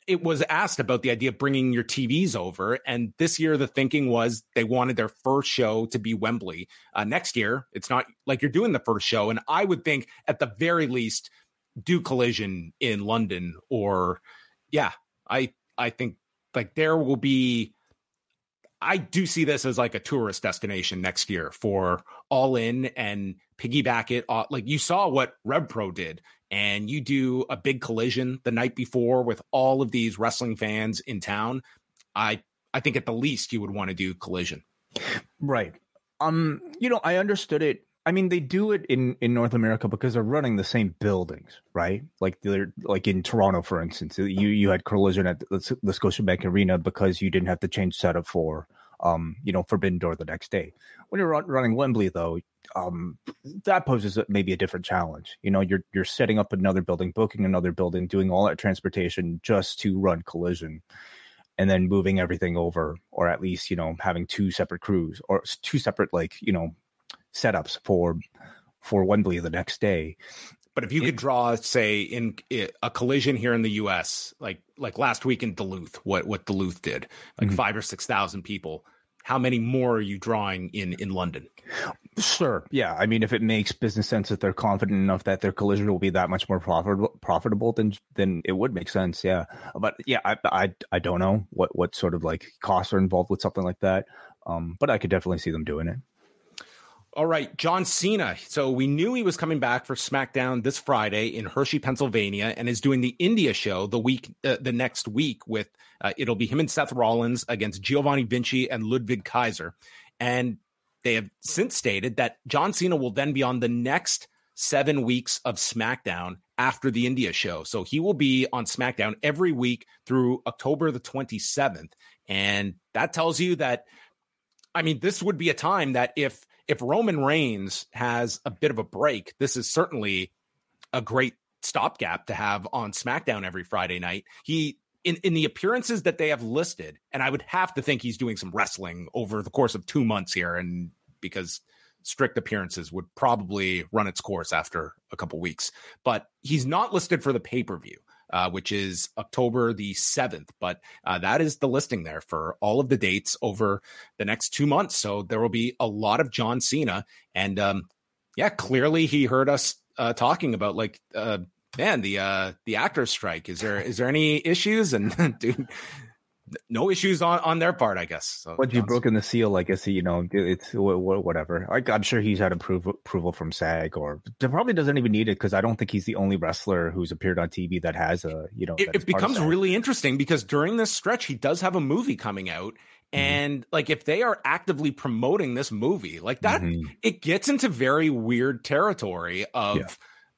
it was asked about the idea of bringing your TVs over. And this year, the thinking was they wanted their first show to be Wembley. Uh, next year, it's not like you're doing the first show. And I would think, at the very least, do collision in London or yeah, I I think like there will be I do see this as like a tourist destination next year for all in and piggyback it. Like you saw what RevPro did, and you do a big collision the night before with all of these wrestling fans in town. I I think at the least you would want to do collision. Right. Um, you know, I understood it. I mean, they do it in in North America because they're running the same buildings, right? Like they're like in Toronto, for instance, you you had collision at the, the Scotiabank Arena because you didn't have to change setup for um, you know, Forbidden Door the next day. When you're running Wembley, though, um, that poses maybe a different challenge. You know, you're you're setting up another building, booking another building, doing all that transportation just to run collision and then moving everything over or at least you know having two separate crews or two separate like you know setups for for Wembley the next day. But if you it, could draw, say, in a collision here in the U.S., like like last week in Duluth, what what Duluth did, like mm-hmm. five or six thousand people, how many more are you drawing in in London? Sure. Yeah. I mean, if it makes business sense that they're confident enough that their collision will be that much more profitable, profitable, then then it would make sense. Yeah. But yeah, I I, I don't know what what sort of like costs are involved with something like that. Um, but I could definitely see them doing it. All right, John Cena. So we knew he was coming back for SmackDown this Friday in Hershey, Pennsylvania, and is doing the India show the week, uh, the next week. With uh, it'll be him and Seth Rollins against Giovanni Vinci and Ludwig Kaiser, and they have since stated that John Cena will then be on the next seven weeks of SmackDown after the India show. So he will be on SmackDown every week through October the twenty seventh, and that tells you that. I mean, this would be a time that if if Roman Reigns has a bit of a break, this is certainly a great stopgap to have on SmackDown every Friday night. He in, in the appearances that they have listed, and I would have to think he's doing some wrestling over the course of two months here, and because strict appearances would probably run its course after a couple weeks. But he's not listed for the pay per view uh, which is October the 7th. But uh, that is the listing there for all of the dates over the next two months. So there will be a lot of John Cena. And um, yeah, clearly he heard us uh, talking about like, uh, man, the uh, the actors strike. Is there is there any issues? And <laughs> dude, no issues on on their part, I guess. So, Once you've broken the seal, I guess you know it's whatever. I, am sure he's had approval approval from SAG, or probably doesn't even need it because I don't think he's the only wrestler who's appeared on TV that has a you know. It, it becomes really interesting because during this stretch, he does have a movie coming out. Mm-hmm. And like if they are actively promoting this movie, like that, mm-hmm. it gets into very weird territory of yeah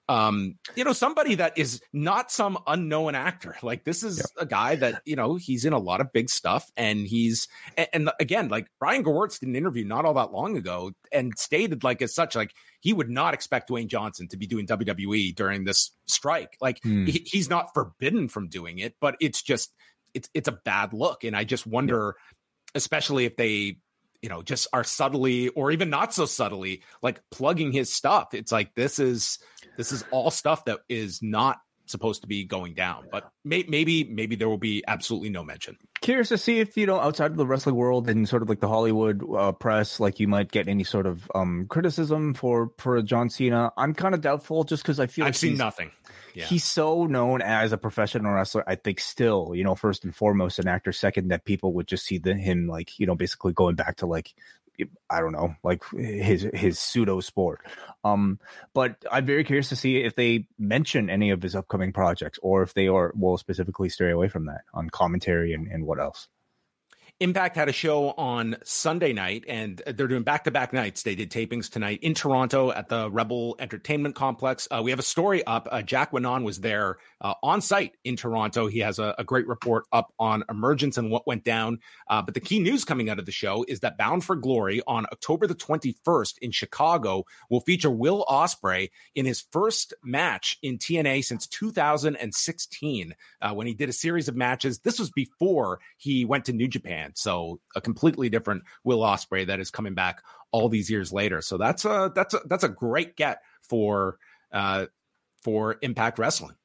um you know somebody that is not some unknown actor. Like this is a guy that you know he's in a lot of big stuff and he's and, and again like brian gewirtz did an interview not all that long ago and stated like as such like he would not expect dwayne johnson to be doing wwe during this strike. Like hmm. he, he's not forbidden from doing it but it's just it's it's a bad look. And i just wonder especially if they you know just are subtly or even not so subtly like plugging his stuff. It's like this is this is all stuff that is not supposed to be going down but may, maybe maybe there will be absolutely no mention curious to see if you know outside of the wrestling world and sort of like the hollywood uh, press like you might get any sort of um criticism for for john cena i'm kind of doubtful just because i feel i've like seen nothing yeah. he's so known as a professional wrestler. I think still, you know, first and foremost, an actor. Second, that people would just see the, him like, you know, basically going back to like, I don't know, like his his pseudo sport. Um, but I'm very curious to see if they mention any of his upcoming projects or if they are will specifically stray away from that on commentary and, and what else. Impact had a show on Sunday night, and they're doing back to back nights. They did tapings tonight in Toronto at the Rebel Entertainment Complex. Uh, we have a story up. Uh, Jack Wannan was there uh, on site in Toronto. He has a, a, great report up on emergence and what went down. Uh, but the key news coming out of the show is that Bound for Glory on October the 21st in Chicago will feature Will Ospreay in his first match in TNA since 2016 uh, when he did a series of matches. This was before he went to New Japan. So a completely different Will Ospreay that is coming back all these years later. So that's a that's a that's a great get for uh for Impact Wrestling.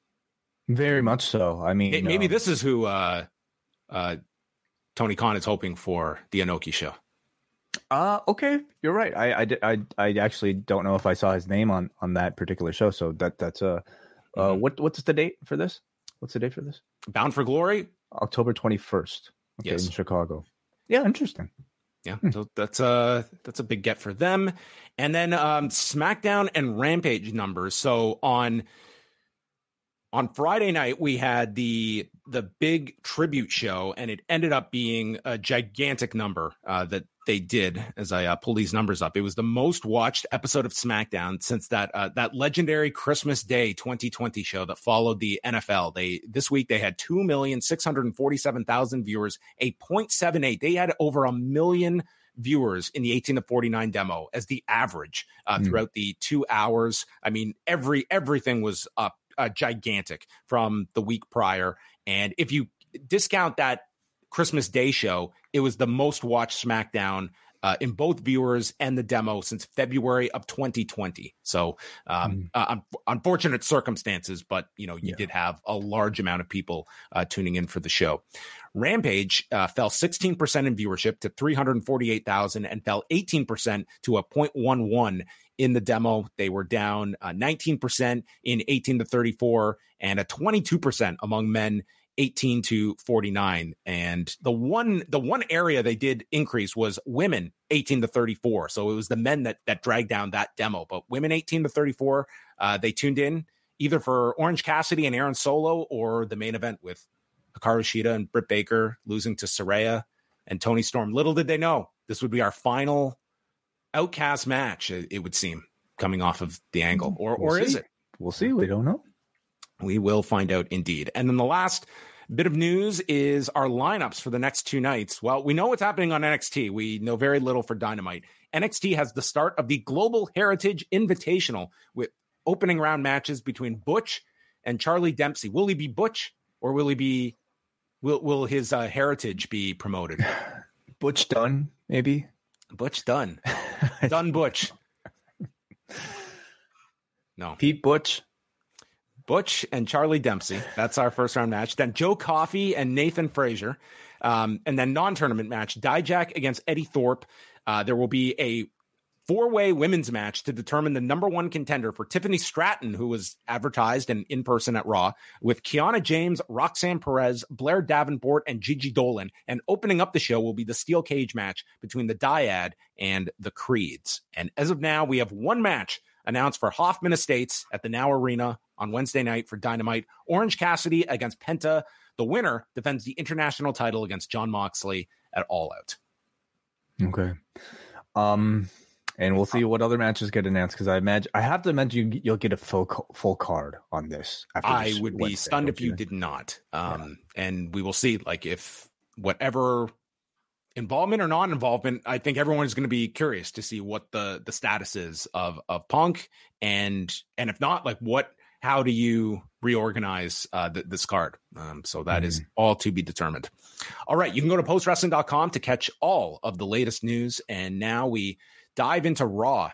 Very much so. I mean, maybe uh, this is who uh uh Tony Khan is hoping for the Inoki show. Uh okay, you're right. I, I I I actually don't know if I saw his name on on that particular show. So that that's a Uh, Mhm. what what's the date for this? What's the date for this? Bound for Glory. October twenty first. Okay, Yes. in Chicago. Yeah, interesting. Yeah, Hmm. so that's a that's a big get for them. And then um, SmackDown and Rampage numbers. So on on Friday night we had the the big tribute show, and it ended up being a gigantic number uh, that they did. As I uh, pull these numbers up, it was the most watched episode of SmackDown since that uh, that legendary Christmas Day 2020 show that followed the NFL. They this week they had two million six hundred forty seven thousand viewers, a 0.78. They had over a million viewers in the 18 to 49 demo as the average uh, Hmm. throughout the two hours. I mean, every everything was up uh, gigantic from the week prior. And if you discount that Christmas Day show, it was the most watched SmackDown uh, in both viewers and the demo since February of 2020. So, um, uh, un- unfortunate circumstances, but you know, you Yeah. did have a large amount of people uh, tuning in for the show. Rampage uh, fell 16% in viewership to 348,000 and fell 18% to a 0.11 in the demo. They were down uh, 19% in 18 to 34 and a 22% among men 18 to 49 and the one the one area they did increase was women 18 to 34 so it was the men that that dragged down that demo but women 18 to 34 uh, they tuned in either for Orange Cassidy and Aaron Solo or the main event with Hikaru Shida and Britt Baker losing to Saraya and Toni Storm. Little did they know this would be our final outcast match, it, it would seem, coming off of the angle. Or We'll or is it? We'll see. We don't know. We will find out indeed. And then the last bit of news is our lineups for the next two nights. Well, we know what's happening on NXT. We know very little for Dynamite. NXT has the start of the Global Heritage Invitational with opening round matches between Butch and Charlie Dempsey. Will he be Butch or will he be will will his uh, heritage be promoted? <sighs> Butch Dunn, maybe. Butch Dunn. <laughs> <laughs> Dunn Butch. No. Pete Butch. Butch and Charlie Dempsey. That's our first round match. Then Joe Coffey and Nathan Frazer. Um, and then non tournament match Dijak against Eddy Thorpe. Uh, there will be a four way women's match to determine the number one contender for Tiffany Stratton, who was advertised and in person at Raw, with Kiana James, Roxanne Perez, Blair Davenport, and Gigi Dolin. And opening up the show will be the steel cage match between the Dyad and the Creeds. And as of now, we have one match announced for Hoffman Estates at the Now Arena on Wednesday night for Dynamite. Orange Cassidy against Penta. The winner defends the international title against Jon Moxley at All Out. Okay. Um, and we'll see what other matches get announced because I imagine I have to imagine you, you'll get a full full card on this. after I this would be stunned if you did not. Um, And we will see, like, if whatever involvement or non-involvement, I think everyone is going to be curious to see what the the status is of of Punk, and and if not, like, what, how do you reorganize uh, th- this card? Um, so that is all to be determined. All right, you can go to postwrestling.com to catch all of the latest news, and now we dive into Raw.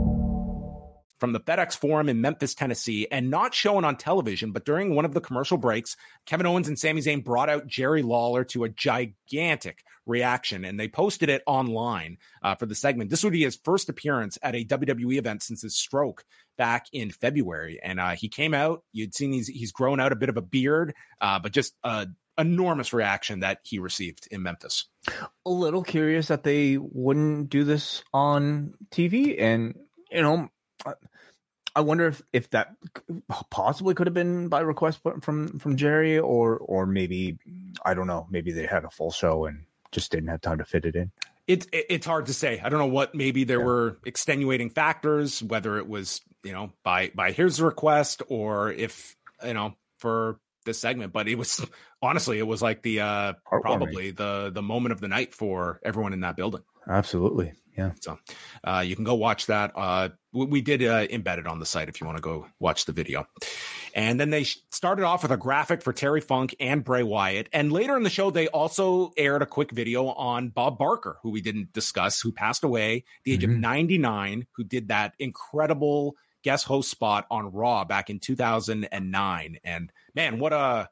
From the FedEx Forum in Memphis, Tennessee, and not shown on television, but during one of the commercial breaks, Kevin Owens and Sami Zayn brought out Jerry Lawler to a gigantic reaction, and they posted it online uh, for the segment. This would be his first appearance at a WWE event since his stroke back in February, and uh, he came out. You'd seen he's he's grown out a bit of a beard, uh, but just a enormous reaction that he received in Memphis. a little curious that they wouldn't do this on TV, and you know, I- wonder if if that possibly could have been by request from from Jerry, or or maybe I don't know, maybe they had a full show and just didn't have time to fit it in. It's it's hard to say. I don't know what maybe there Yeah. were extenuating factors, whether it was you know by by his request or if you know for this segment. But it was <laughs> honestly, it was like the uh probably the the moment of the night for everyone in that building. Absolutely. Yeah. So uh, you can go watch that. Uh, we, we did uh, embed it on the site if you want to go watch the video. And then they started off with a graphic for Terry Funk and Bray Wyatt. And later in the show, they also aired a quick video on Bob Barker, who we didn't discuss, who passed away at the age Mhm. of 99, who did that incredible guest host spot on Raw back in 2009. And man, what a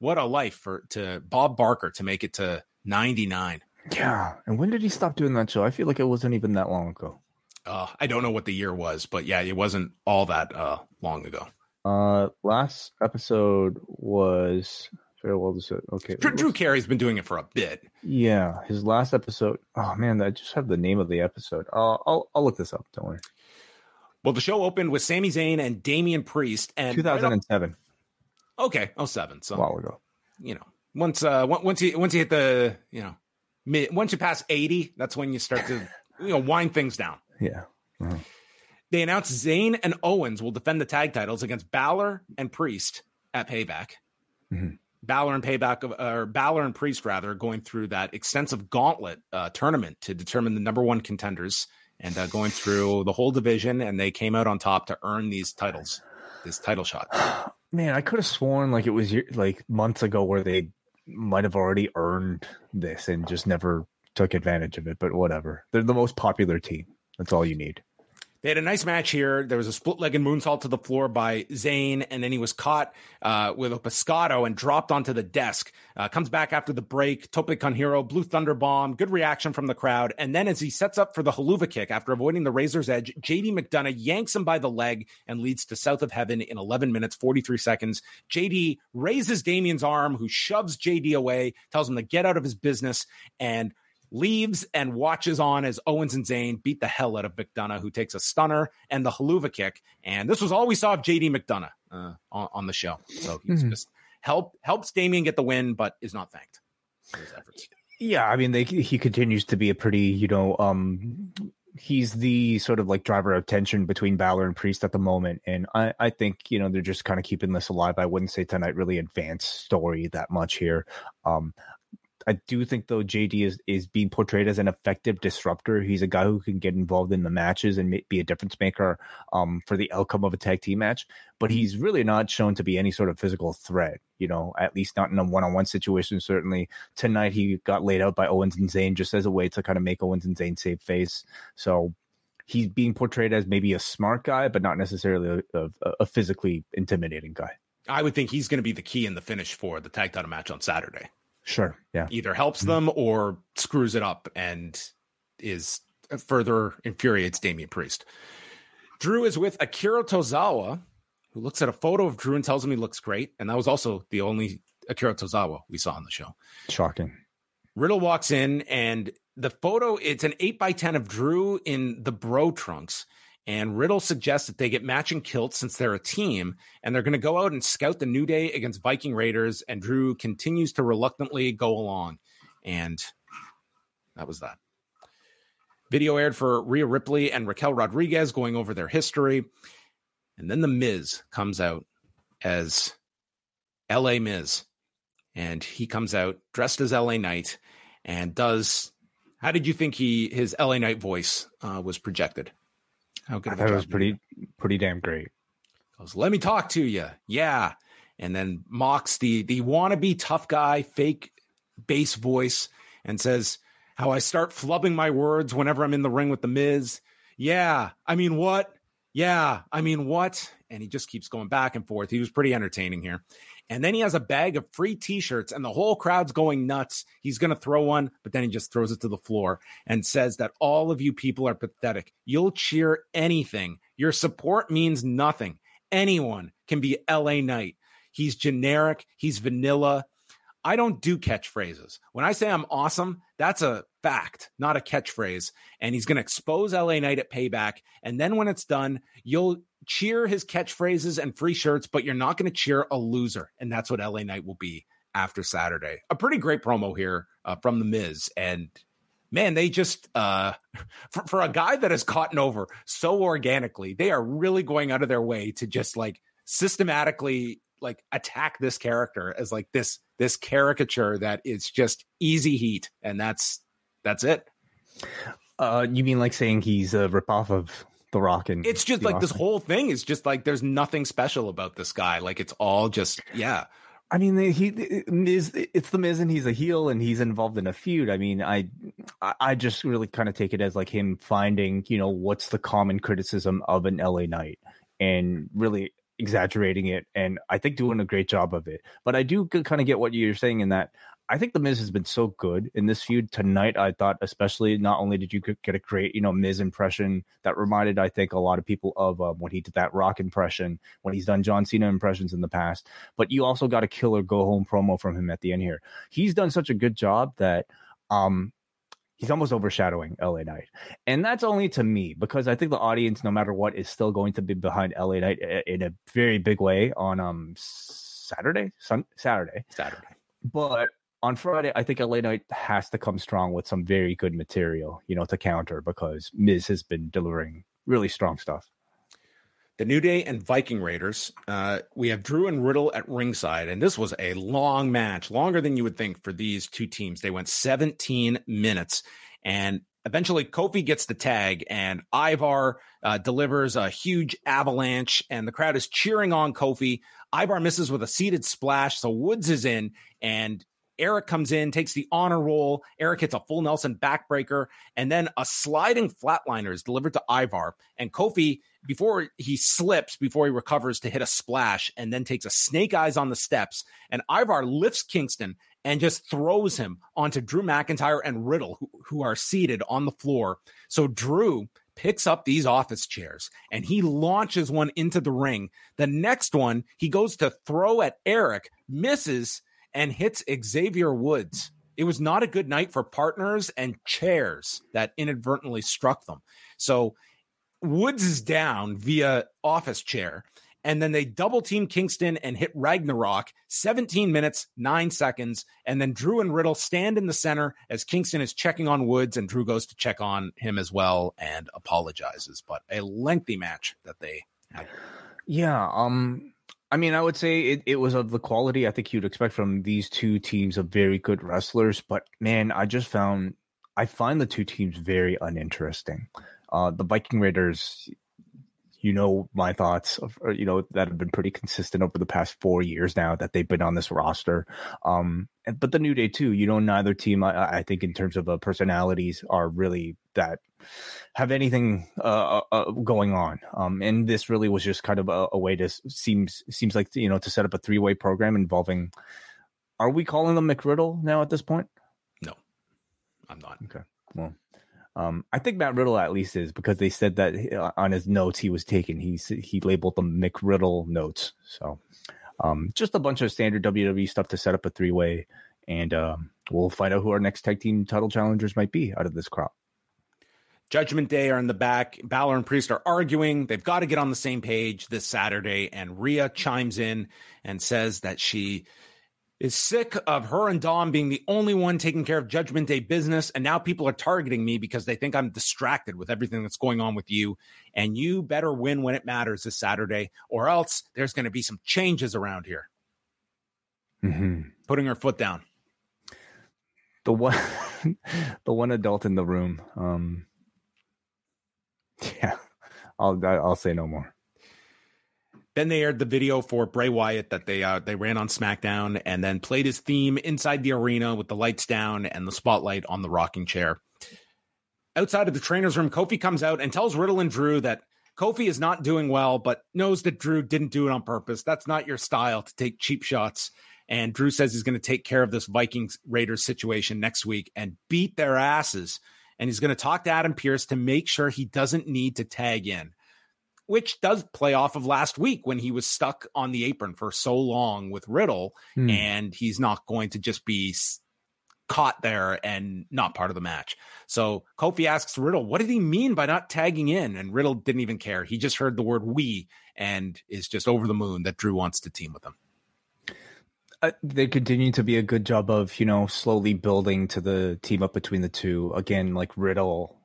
what a life for to Bob Barker to make it to 99. Yeah. And when did he stop doing that show? I feel like it wasn't even that long ago. Uh, I don't know what the year was, but yeah, it wasn't all that uh, long ago. Uh, last episode was farewell to Sid. Okay. Drew, Drew Carey's been doing it for a bit. Yeah, his last episode. Oh man, I just have the name of the episode. Uh, I'll I'll look this up. Don't worry. Well, the show opened with Sami Zayn and Damian Priest, and Two thousand and seven. okay, oh seven. So a while ago. you know, once uh, once you once you hit the you know, mid, once you pass eighty, that's when you start to you know wind things down. <laughs> Yeah. They announced Zayn and Owens will defend the tag titles against Balor and Priest at Payback. Mhm. Balor and Payback, or Balor and Priest rather, going through that extensive gauntlet uh, tournament to determine the number one contenders and uh, going through the whole division, and they came out on top to earn these titles, this title shot. <sighs> Man, I could have sworn like it was like months ago where they might have already earned this and just never took advantage of it. But whatever. They're the most popular team. That's all you need. They had a nice match here. There was a split leg and moonsault to the floor by Zayn, and then he was caught uh, with a pescado and dropped onto the desk. Uh, comes back after the break. Tope con hero, blue thunder bomb. Good reaction from the crowd. And then as he sets up for the Helluva Kick after avoiding the razor's edge, JD McDonagh yanks him by the leg and leads to South of Heaven in 11 minutes, 43 seconds. JD raises Damian's arm, who shoves JD away, tells him to get out of his business, and leaves and watches on as Owens and Zayn beat the hell out of McDonagh, who takes a stunner and the Helluva Kick. And this was all we saw of JD McDonagh uh, on, on the show. So he's Mhm. just help helps Damian get the win, but is not thanked for his efforts. Yeah, I mean, they, he continues to be a pretty, you know, um, he's the sort of like driver of tension between Balor and Priest at the moment, and I, I think you know they're just kind of keeping this alive. I wouldn't say tonight really advanced story that much here. Um, I do think though JD is is being portrayed as an effective disruptor. He's a guy who can get involved in the matches and be a difference maker um, for the outcome of a tag team match. But he's really not shown to be any sort of physical threat. You know, at least not in a one on one situation. Certainly tonight he got laid out by Owens and Zayn just as a way to kind of make Owens and Zayn save face. So he's being portrayed as maybe a smart guy, but not necessarily a, a, a physically intimidating guy. I would think he's going to be the key in the finish for the tag title match on Saturday. Sure. Yeah. Either helps mm-hmm. them or screws it up and is uh, further infuriates Damian Priest. Drew is with Akira Tozawa, who looks at a photo of Drew and tells him he looks great. And that was also the only Akira Tozawa we saw on the show. Shocking. Riddle walks in and the photo, it's an 8 by 10 of Drew in the bro trunks. And Riddle suggests that they get matching kilts since they're a team and they're going to go out and scout the New Day against Viking Raiders. And Drew continues to reluctantly go along. And that was that. Video aired for Rhea Ripley and Raquel Rodriguez going over their history. And then The Miz comes out as LA Miz. And he comes out dressed as LA Knight and does. How did you think he his LA Knight voice uh, was projected? How good I thought it was pretty, pretty damn great. goes, "Let me talk to you." Yeah, and then mocks the the wannabe tough guy, fake bass voice, and says how I start flubbing my words whenever I'm in the ring with the Miz. Yeah, I mean what? Yeah, I mean what? And he just keeps going back and forth. He was pretty entertaining here. And then he has a bag of free t-shirts and the whole crowd's going nuts. He's going to throw one, but then he just throws it to the floor and says that all of you people are pathetic. You'll cheer anything. Your support means nothing. Anyone can be LA Knight. He's generic, he's vanilla. I don't do catchphrases. When I say I'm awesome, that's a fact, not a catchphrase. And he's going to expose LA Knight at payback. And then when it's done, you'll cheer his catchphrases and free shirts, but you're not going to cheer a loser. And that's what LA Knight will be after Saturday. A pretty great promo here uh, from The Miz. And man, they just, uh, <laughs> for, for a guy that has caught over so organically, they are really going out of their way to just like systematically like attack this character as like this this caricature that is just easy heat and that's that's it Uh, you mean like saying he's a ripoff of The Rock? And it's just the like this whole thing is just like there's nothing special about this guy. Like it's all just yeah. I mean, he Miz. It's the Miz, and he's a heel, and he's involved in a feud. I mean, I, I I just really kind of take it as like him finding, you know, what's the common criticism of an LA Knight, and really exaggerating it, and I think doing a great job of it. But I do kind of get what you're saying in that I think the Miz has been so good in this feud tonight. I thought, especially, not only did you get a great, you know, Miz impression that reminded, I think, a lot of people of um, when he did that Rock impression, when he's done John Cena impressions in the past, but you also got a killer go home promo from him at the end here. He's done such a good job that um, he's almost overshadowing LA Knight. And that's only to me because I think the audience, no matter what, is still going to be behind LA Knight in a very big way on um Saturday, Sun- Saturday, Saturday. but on Friday, I think LA Knight has to come strong with some very good material, you know, to counter because Miz has been delivering really strong stuff. The New Day and Viking Raiders. Uh, we have Drew and Riddle at ringside, and this was a long match, longer than you would think for these two teams. They went 17 minutes, and eventually Kofi gets the tag, and Ivar uh, delivers a huge avalanche, and the crowd is cheering on Kofi. Ivar misses with a seated splash, so Woods is in, and Eric comes in, takes the honor roll. Eric hits a full Nelson backbreaker, and then a sliding flatliner is delivered to Ivar. And Kofi, before he slips, before he recovers to hit a splash, and then takes a snake eyes on the steps. And Ivar lifts Kingston and just throws him onto Drew McIntyre and Riddle, who, who are seated on the floor. So Drew picks up these office chairs and he launches one into the ring. The next one he goes to throw at Eric, misses and hits Xavier Woods. It was not a good night for partners and chairs that inadvertently struck them. So Woods is down via office chair. And then they double team Kingston and hit Ragnarok 17 minutes, nine seconds. And then Drew and Riddle stand in the center as Kingston is checking on Woods and Drew goes to check on him as well and apologizes. But a lengthy match that they had. Yeah. Um, I mean, I would say it, it was of the quality I think you'd expect from these two teams of very good wrestlers. But man, I just found I find the two teams very uninteresting. Uh, the Viking Raiders, you know, my thoughts of you know that have been pretty consistent over the past four years now that they've been on this roster. Um, and, but the New Day too. You know, neither team I, I think in terms of uh, personalities are really that have anything uh, uh, going on. Um, and this really was just kind of a, a way to seems seems like you know to set up a three way program involving. Are we calling them McRiddle now at this point? No, I'm not. Okay. Well, um, I think Matt Riddle at least is because they said that uh, on his notes he was taking he he labeled them McRiddle notes. So, um, just a bunch of standard WWE stuff to set up a three way, and um, we'll find out who our next tag team title challengers might be out of this crop. Judgment Day are in the back. Balor and Priest are arguing. They've got to get on the same page this Saturday. And Rhea chimes in and says that she is sick of her and Dom being the only one taking care of Judgment Day business. And now people are targeting me because they think I'm distracted with everything that's going on with you. And you better win when it matters this Saturday, or else there's going to be some changes around here. Mm-hmm. Putting her foot down. The one, <laughs> the one adult in the room. Um, <laughs> yeah, I'll I'll say no more. Then they aired the video for Bray Wyatt that they uh, they ran on SmackDown, and then played his theme inside the arena with the lights down and the spotlight on the rocking chair. Outside of the trainer's room, Kofi comes out and tells Riddle and Drew that Kofi is not doing well, but knows that Drew didn't do it on purpose. That's not your style to take cheap shots. And Drew says he's going to take care of this Vikings Raiders situation next week and beat their asses. And he's going to talk to Adam Pearce to make sure he doesn't need to tag in which does play off of last week when he was stuck on the apron for so long with Riddle, Hmm. and he's not going to just be caught there and not part of the match. So Kofi asks Riddle, what did he mean by not tagging in? And Riddle didn't even care. He just heard the word we and is just over the moon that Drew wants to team with him. Uh, they continue to be a good job of you know slowly building to the team up between the two. Again, like Riddle,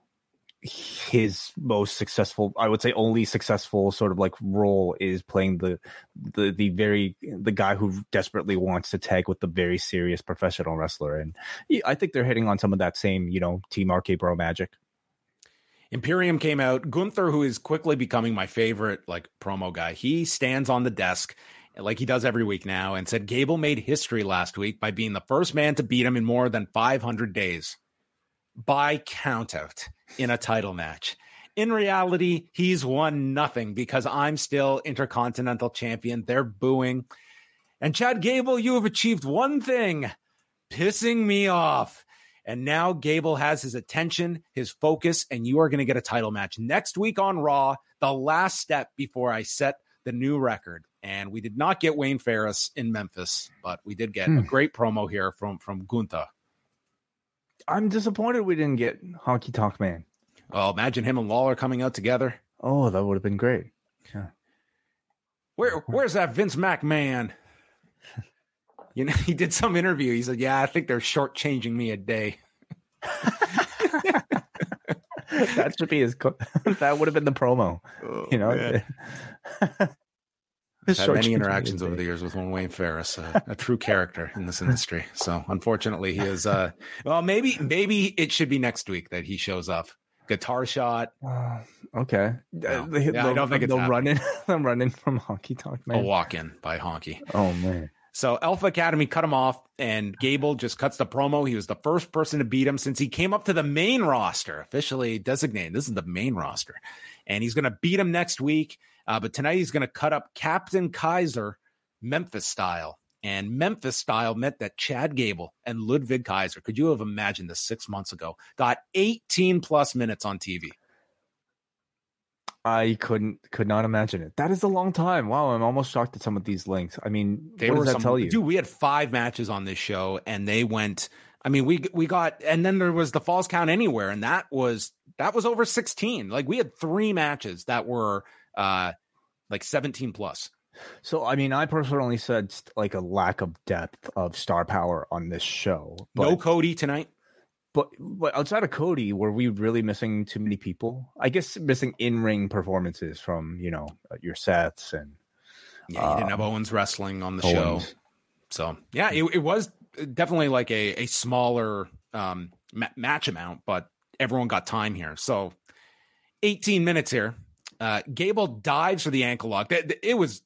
his most successful i would say only successful sort of like role is playing the the the very the guy who desperately wants to tag with the very serious professional wrestler. And i think they're hitting on some of that same you know team rk bro magic. Imperium came out. Gunther who is quickly becoming my favorite like promo guy he stands on the desk like he does every week now and said gable made history last week by being the first man to beat him in more than 500 days by countout in a title match. In reality, he's won nothing because I'm still Intercontinental Champion. They're booing. And Chad Gable, you have achieved one thing pissing me off. And now Gable has his attention, his focus, and you are going to get a title match next week on Raw, the last step before I set the new record. And we did not get Wayne Ferris in Memphis, but we did get hmm. a great promo here from from Gunther. I'm disappointed we didn't get Honky Tonk Man. Oh, imagine him and Lawler coming out together. Oh, that would have been great. Yeah. Where where's that Vince McMahon? <laughs> You know, he did some interview. He said, "Yeah, I think they're shortchanging me a day." <laughs> that should be his. Co- <laughs> that would have been the promo. Oh, you know. I've had many interactions over the years with one Wayne Ferris, uh, a true character in this industry. So unfortunately, he is. Uh, well, maybe maybe it should be next week that he shows up. Guitar shot. Uh, okay. No. Uh, yeah, I don't think it's <laughs> the running. I'm running from Honky Tonk Man. A walk in by Honky. Oh man. So Alpha Academy cut him off, and Gable just cuts the promo. He was the first person to beat him since he came up to the main roster, officially designated. This is the main roster, and he's going to beat him next week. Uh, but tonight he's going to cut up Captain Kaiser, Memphis style. And Memphis style meant that Chad Gable and Ludwig Kaiser, could you have imagined this six months ago, got 18 plus minutes on TV? I couldn't could not imagine it. That is a long time. Wow, I'm almost shocked at some of these links. I mean, they what does that some, tell you? Dude, we had five matches on this show and they went I mean, we we got and then there was the false count anywhere and that was that was over 16. Like we had three matches that were uh like 17 plus. So, I mean, I personally said like a lack of depth of star power on this show. But, no Cody tonight. But but outside of Cody, were we really missing too many people? I guess missing in ring performances from you know your sets and yeah, you didn't have um, Owens wrestling on the Owens. show. So yeah, it, it was definitely like a a smaller um, ma- match amount, but everyone got time here. So 18 minutes here. Uh, Gable dives for the ankle lock. It was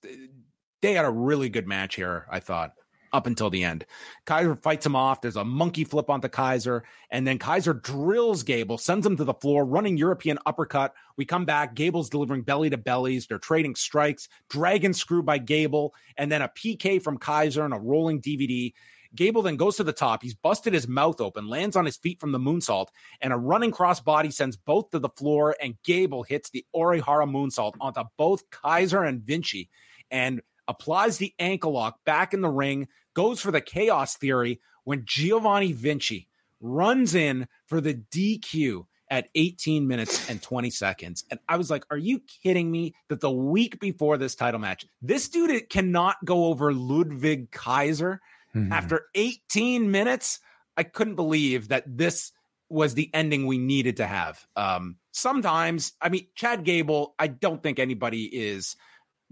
they had a really good match here. I thought up until the end. Kaiser fights him off. There's a monkey flip onto Kaiser, and then Kaiser drills Gable, sends him to the floor, running European uppercut. We come back. Gable's delivering belly to bellies. They're trading strikes. Dragon screw by Gable, and then a PK from Kaiser and a rolling DVD. Gable then goes to the top. He's busted his mouth open, lands on his feet from the moonsault, and a running crossbody sends both to the floor. And Gable hits the Orihara moonsault onto both Kaiser and Vinci and applies the ankle lock back in the ring, goes for the chaos theory when Giovanni Vinci runs in for the DQ at 18 minutes and 20 seconds. And I was like, are you kidding me that the week before this title match, this dude cannot go over Ludwig Kaiser? Mm-hmm. After 18 minutes, I couldn't believe that this was the ending we needed to have. Um, sometimes, I mean, Chad Gable, I don't think anybody is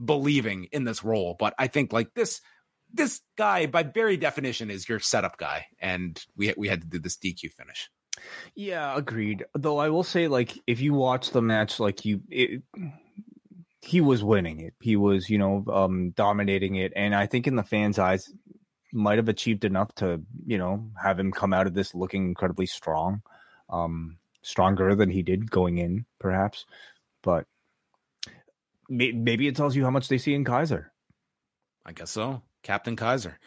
believing in this role, but I think like this this guy by very definition is your setup guy and we we had to do this DQ finish. Yeah, agreed. Though I will say like if you watch the match like you it, he was winning it. He was, you know, um dominating it and I think in the fans' eyes might have achieved enough to you know have him come out of this looking incredibly strong, um, stronger than he did going in, perhaps. But may- maybe it tells you how much they see in Kaiser. I guess so, Captain Kaiser.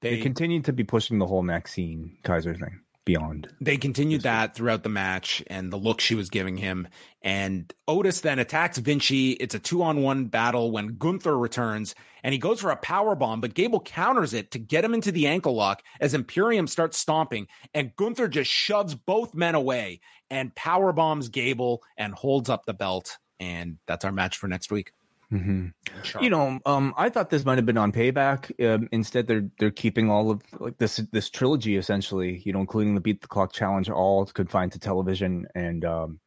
They, they continue to be pushing the whole Maxine Kaiser thing beyond. They continued that throughout the match and the look she was giving him. And Otis then attacks Vinci. It's a two on one battle when Gunther returns and he goes for a power bomb, but Gable counters it to get him into the ankle lock as Imperium starts stomping. And Gunther just shoves both men away and power bombs Gable and holds up the belt. And that's our match for next week. Mm-hmm. You know, um, I thought this might have been on Payback. Um, instead, they're they're keeping all of like this this trilogy essentially. You know, including the Beat the Clock challenge, all confined to television, and um,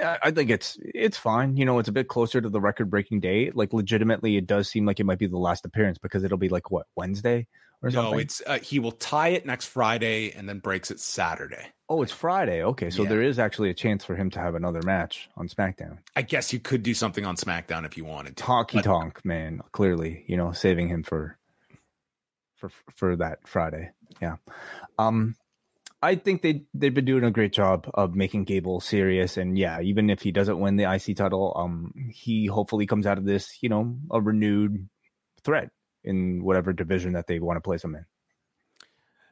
I think it's it's fine. You know, it's a bit closer to the record breaking date. Like legitimately, it does seem like it might be the last appearance because it'll be like what Wednesday or something. No, it's uh, he will tie it next Friday and then breaks it Saturday. oh, it's Friday. Okay, so Yeah. there is actually a chance for him to have another match on SmackDown. I guess you could do something on SmackDown if you wanted to. Honky But- tonk, man. Clearly, you know, saving him for for for that Friday. Yeah. Um I think they they've been doing a great job of making Gable serious and yeah, even if he doesn't win the IC title, um he hopefully comes out of this, you know, a renewed threat in whatever division that they want to place him in.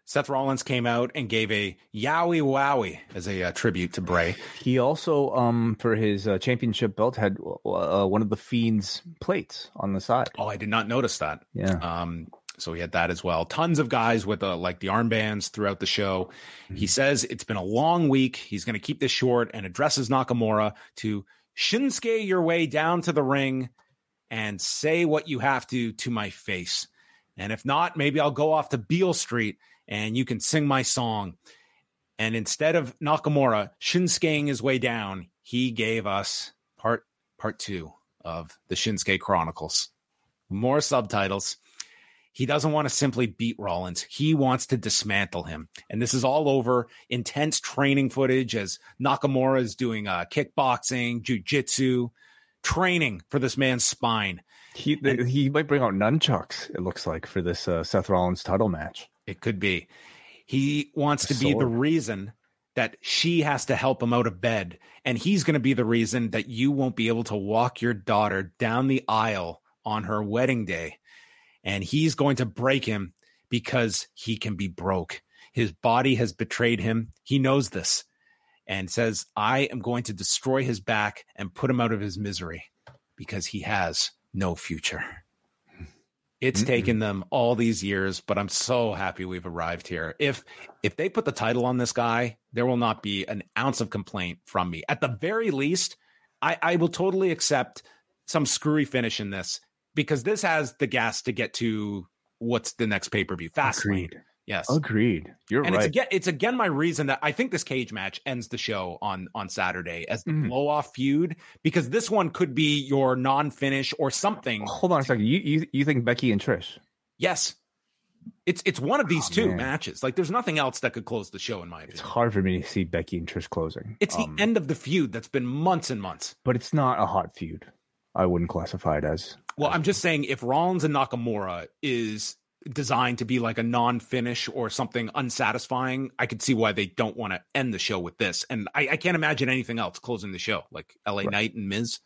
Seth Rollins came out and gave a yowie wowie as a uh, tribute to Bray. He also um for his uh, championship belt had uh, one of the fiend's plates on the side. Oh, I did not notice that. Yeah. Um, so he had that as well. Tons of guys with uh, like the armbands throughout the show. He says it's been a long week. He's going to keep this short and addresses Nakamura to Shinsuke your way down to the ring and say what you have to to my face. And if not, maybe I'll go off to Beale Street and you can sing my song. And instead of Nakamura Shinsukeing his way down, he gave us part part two of the Shinsuke Chronicles. More subtitles. He doesn't want to simply beat Rollins. He wants to dismantle him. And this is all over intense training footage as Nakamura is doing uh, kickboxing, jujitsu, training for this man's spine. He he might bring out nunchucks. It looks like for this uh, Seth Rollins title match. It could be. He wants to be the reason that she has to help him out of bed. And he's going to be the reason that you won't be able to walk your daughter down the aisle on her wedding day. And he's going to break him because he can be broke. His body has betrayed him. He knows this and says, I am going to destroy his back and put him out of his misery because he has no future. It's Mm-mm. taken them all these years, but I'm so happy we've arrived here. If if they put the title on this guy, there will not be an ounce of complaint from me. At the very least, I, I will totally accept some screwy finish in this because this has the gas to get to what's the next pay per view. Fast Agreed. yes. Agreed. You're And right. it's again, it's again my reason that I think this cage match ends the show on on Saturday as the Mhm. blow off feud because this one could be your non finish or something. Hold on a second. You you you think Becky and Trish? Yes. It's it's one of these Oh, two man. matches. Like there's nothing else that could close the show in my opinion. It's hard for me to see Becky and Trish closing. It's the Um, end of the feud that's been months and months. but it's not a hot feud. I wouldn't classify it as. Well, I'm just saying if Rollins and Nakamura is designed to be like a non-finish or something unsatisfying, I could see why they don't want to end the show with this. And I, I can't imagine anything else closing the show, like LA Right. Knight and Miz,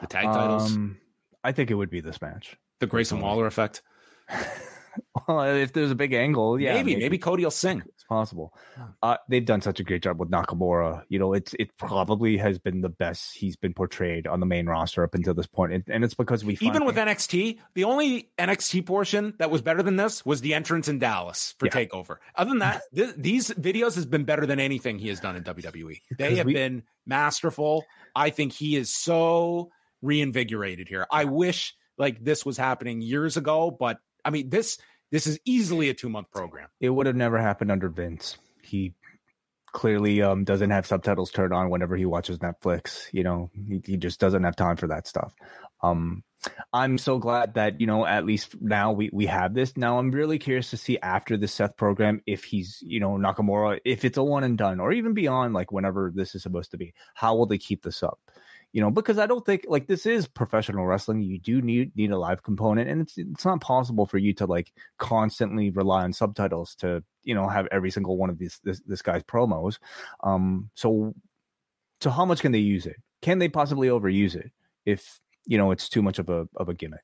the tag titles, Um, I think it would be this match. the Grayson Waller effect. <laughs> Well, if there's a big angle, yeah, maybe, maybe Cody will sing. Possible. Uh, they've done such a great job with Nakamura. You know, it's it probably has been the best he's been portrayed on the main roster up until this point, and, and it's because we Even with NXT, the only NXT portion that was better than this was the entrance in Dallas for Yeah. Takeover. Other than that, <laughs> th- these videos has been better than anything he has done in WWE. <laughs> They have we- been masterful. I think he is so reinvigorated here. I wish like this was happening years ago, but I mean this this is easily a two month program. it would have never happened under Vince. He clearly um, doesn't have subtitles turned on whenever he watches Netflix. You know, he, he just doesn't have time for that stuff. Um, I'm so glad that you know at least now we we have this. Now I'm really curious to see after the Seth program if he's you know Nakamura if it's a one and done or even beyond like whenever this is supposed to be. How will they keep this up? You know, because I don't think like this is professional wrestling. You do need need a live component, and it's it's not possible for you to like constantly rely on subtitles to you know have every single one of these this, this guy's promos um so so how much can they use it can they possibly overuse it if you know it's too much of a of a gimmick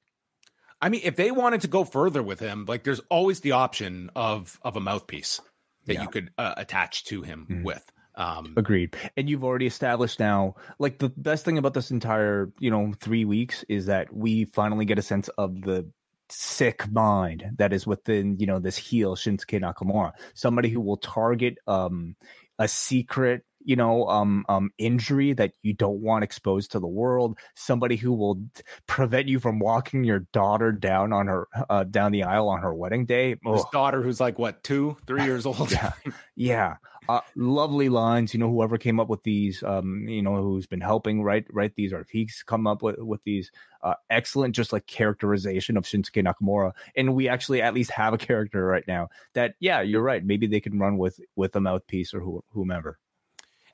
I mean, if they wanted to go further with him, like there's always the option of of a mouthpiece that Yeah. you could uh, attach to him Mhm. with. Um, agreed. And you've already established now like the best thing about this entire you know three weeks is that we finally get a sense of the sick mind that is within you know this heel Shinsuke Nakamura. Somebody who will target um a secret you know um um injury that you don't want exposed to the world. Somebody who will t- prevent you from walking your daughter down on her uh down the aisle on her wedding day. His daughter, who's like what two, three <laughs> years old. Yeah. yeah Uh, lovely lines. You know, whoever came up with these, um, you know, who's been helping write write these, or if he's come up with with these, uh, excellent, just like characterization of Shinsuke Nakamura. And we actually at least have a character right now that, yeah, you're right. Maybe they can run with with a mouthpiece or who, whomever.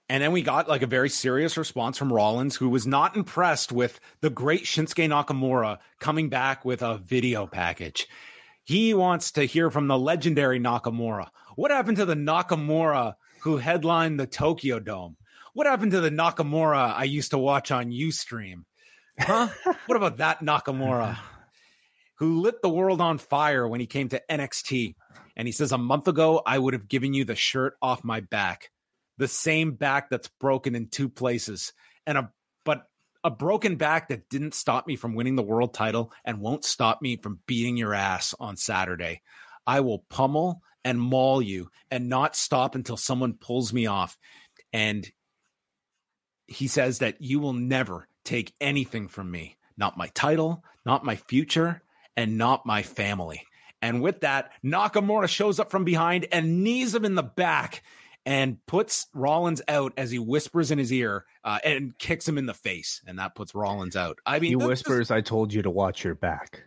And then we got like a very serious response from Rollins, who was not impressed with the great Shinsuke Nakamura coming back with a video package. He wants to hear from the legendary Nakamura. What happened to the Nakamura who headlined the Tokyo Dome? What happened to the Nakamura I used to watch on Ustream? Huh? <laughs> what about that Nakamura who lit the world on fire when he came to NXT? And he says, A month ago, I would have given you the shirt off my back the same back that's broken in two places and a but a broken back that didn't stop me from winning the world title and won't stop me from beating your ass on Saturday. I will pummel and maul you and not stop until someone pulls me off. And he says that you will never take anything from me, not my title, not my future, and not my family. And with that, Nakamura shows up from behind and knees him in the back and puts Rollins out as he whispers in his ear uh, and kicks him in the face, and that puts Rollins out. I mean, he whispers, "I told you to watch your back."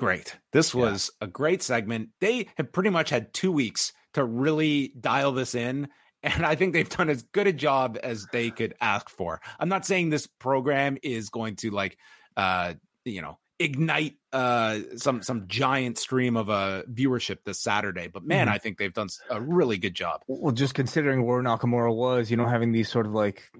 Great. This was yeah. a great segment. They have pretty much had two weeks to really dial this in. And I think they've done as good a job as they could ask for. I'm not saying this program is going to like, uh, you know, ignite uh some some giant stream of uh viewership this Saturday. But man, mm-hmm. I think they've done a really good job. Well, just considering where Nakamura was, you know, having these sort of like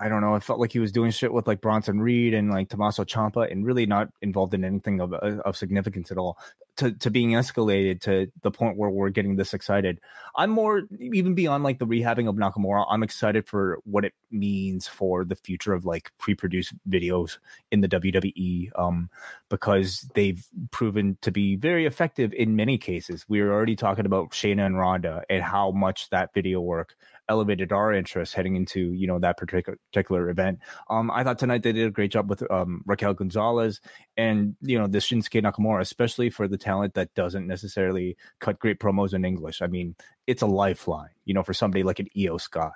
I don't know. It felt like he was doing shit with like Bronson Reed and like Tommaso Ciampa, and really not involved in anything of of significance at all. To to being escalated to the point where we're getting this excited. I'm more even beyond like the rehabbing of Nakamura. I'm excited for what it means for the future of like pre-produced videos in the WWE, um, because they've proven to be very effective in many cases. We were already talking about Shayna and Ronda and how much that video work elevated our interest heading into you know that particular particular event. Um, I thought tonight they did a great job with um, Raquel Gonzalez and you know this Shinsuke Nakamura, especially for the talent that doesn't necessarily cut great promos in English. I mean, it's a lifeline, you know, for somebody like an Iyo Sky.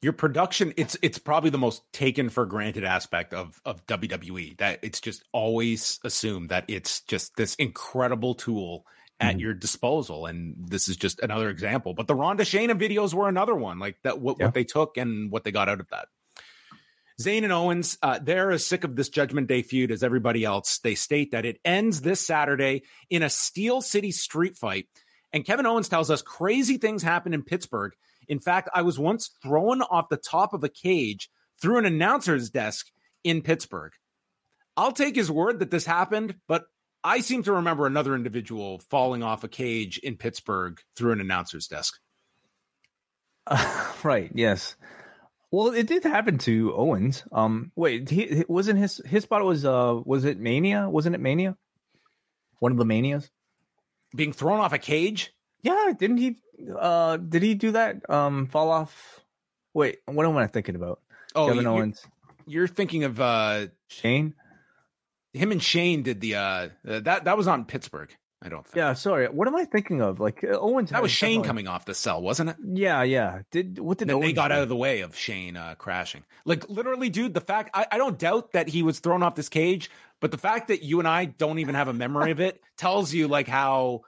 Your production, it's it's probably the most taken for granted aspect of of WWE. That it's just always assumed that it's just this incredible tool at mm-hmm. your disposal. And this is just another example. But the Ronda Shayna videos were another one, like that what, yeah. what they took and what they got out of that. Zayn and Owens, uh, they're as sick of this Judgment Day feud as everybody else. They state that it ends this Saturday in a Steel City street fight. And Kevin Owens tells us crazy things happen in Pittsburgh. In fact, I was once thrown off the top of a cage through an announcer's desk in Pittsburgh. I'll take his word that this happened, but I seem to remember another individual falling off a cage in Pittsburgh through an announcer's desk. Uh, <laughs> right. Yes. Well, it did happen to Owens. Um, wait, he wasn't his his spot was uh was it Mania? Wasn't it Mania? One of the Manias being thrown off a cage. Yeah, didn't he? Uh, did he do that? Um, fall off. Wait, what am I thinking about? Oh, Kevin you're, Owens. You're thinking of uh Shane him and Shane did the uh that that was on Pittsburgh. I don't think. Yeah, sorry. What am I thinking of? Like uh, Owens. That was Shane coming off the cell, wasn't it? Yeah, yeah. Did what did they got do? out of the way of Shane uh, crashing? Like literally, dude. The fact I, I don't doubt that he was thrown off this cage, but the fact that you and I don't even have a memory of it <laughs> tells you like how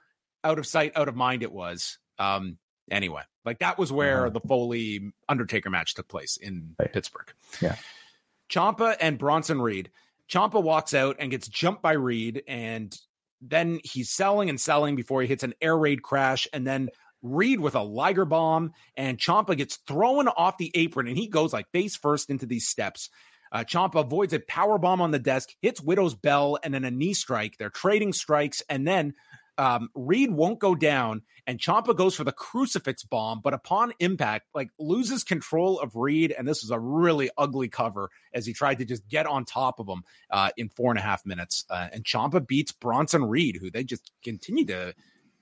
out of sight, out of mind it was. Um. Anyway, like that was where uh-huh. the Foley Undertaker match took place in right. Pittsburgh. Yeah. Ciampa and Bronson Reed Ciampa walks out and gets jumped by Reed, and then he's selling and selling before he hits an air raid crash, and then Reed with a Liger bomb, and Ciampa gets thrown off the apron, and he goes like face first into these steps. Uh, Ciampa avoids a power bomb on the desk, hits Willow's Bell, and then a knee strike. They're trading strikes, and then um, Reed won't go down, and Ciampa goes for the crucifix bomb, but upon impact, like loses control of Reed, and this was a really ugly cover as he tried to just get on top of him uh, in four and a half minutes. Uh, and Ciampa beats Bronson Reed, who they just continue to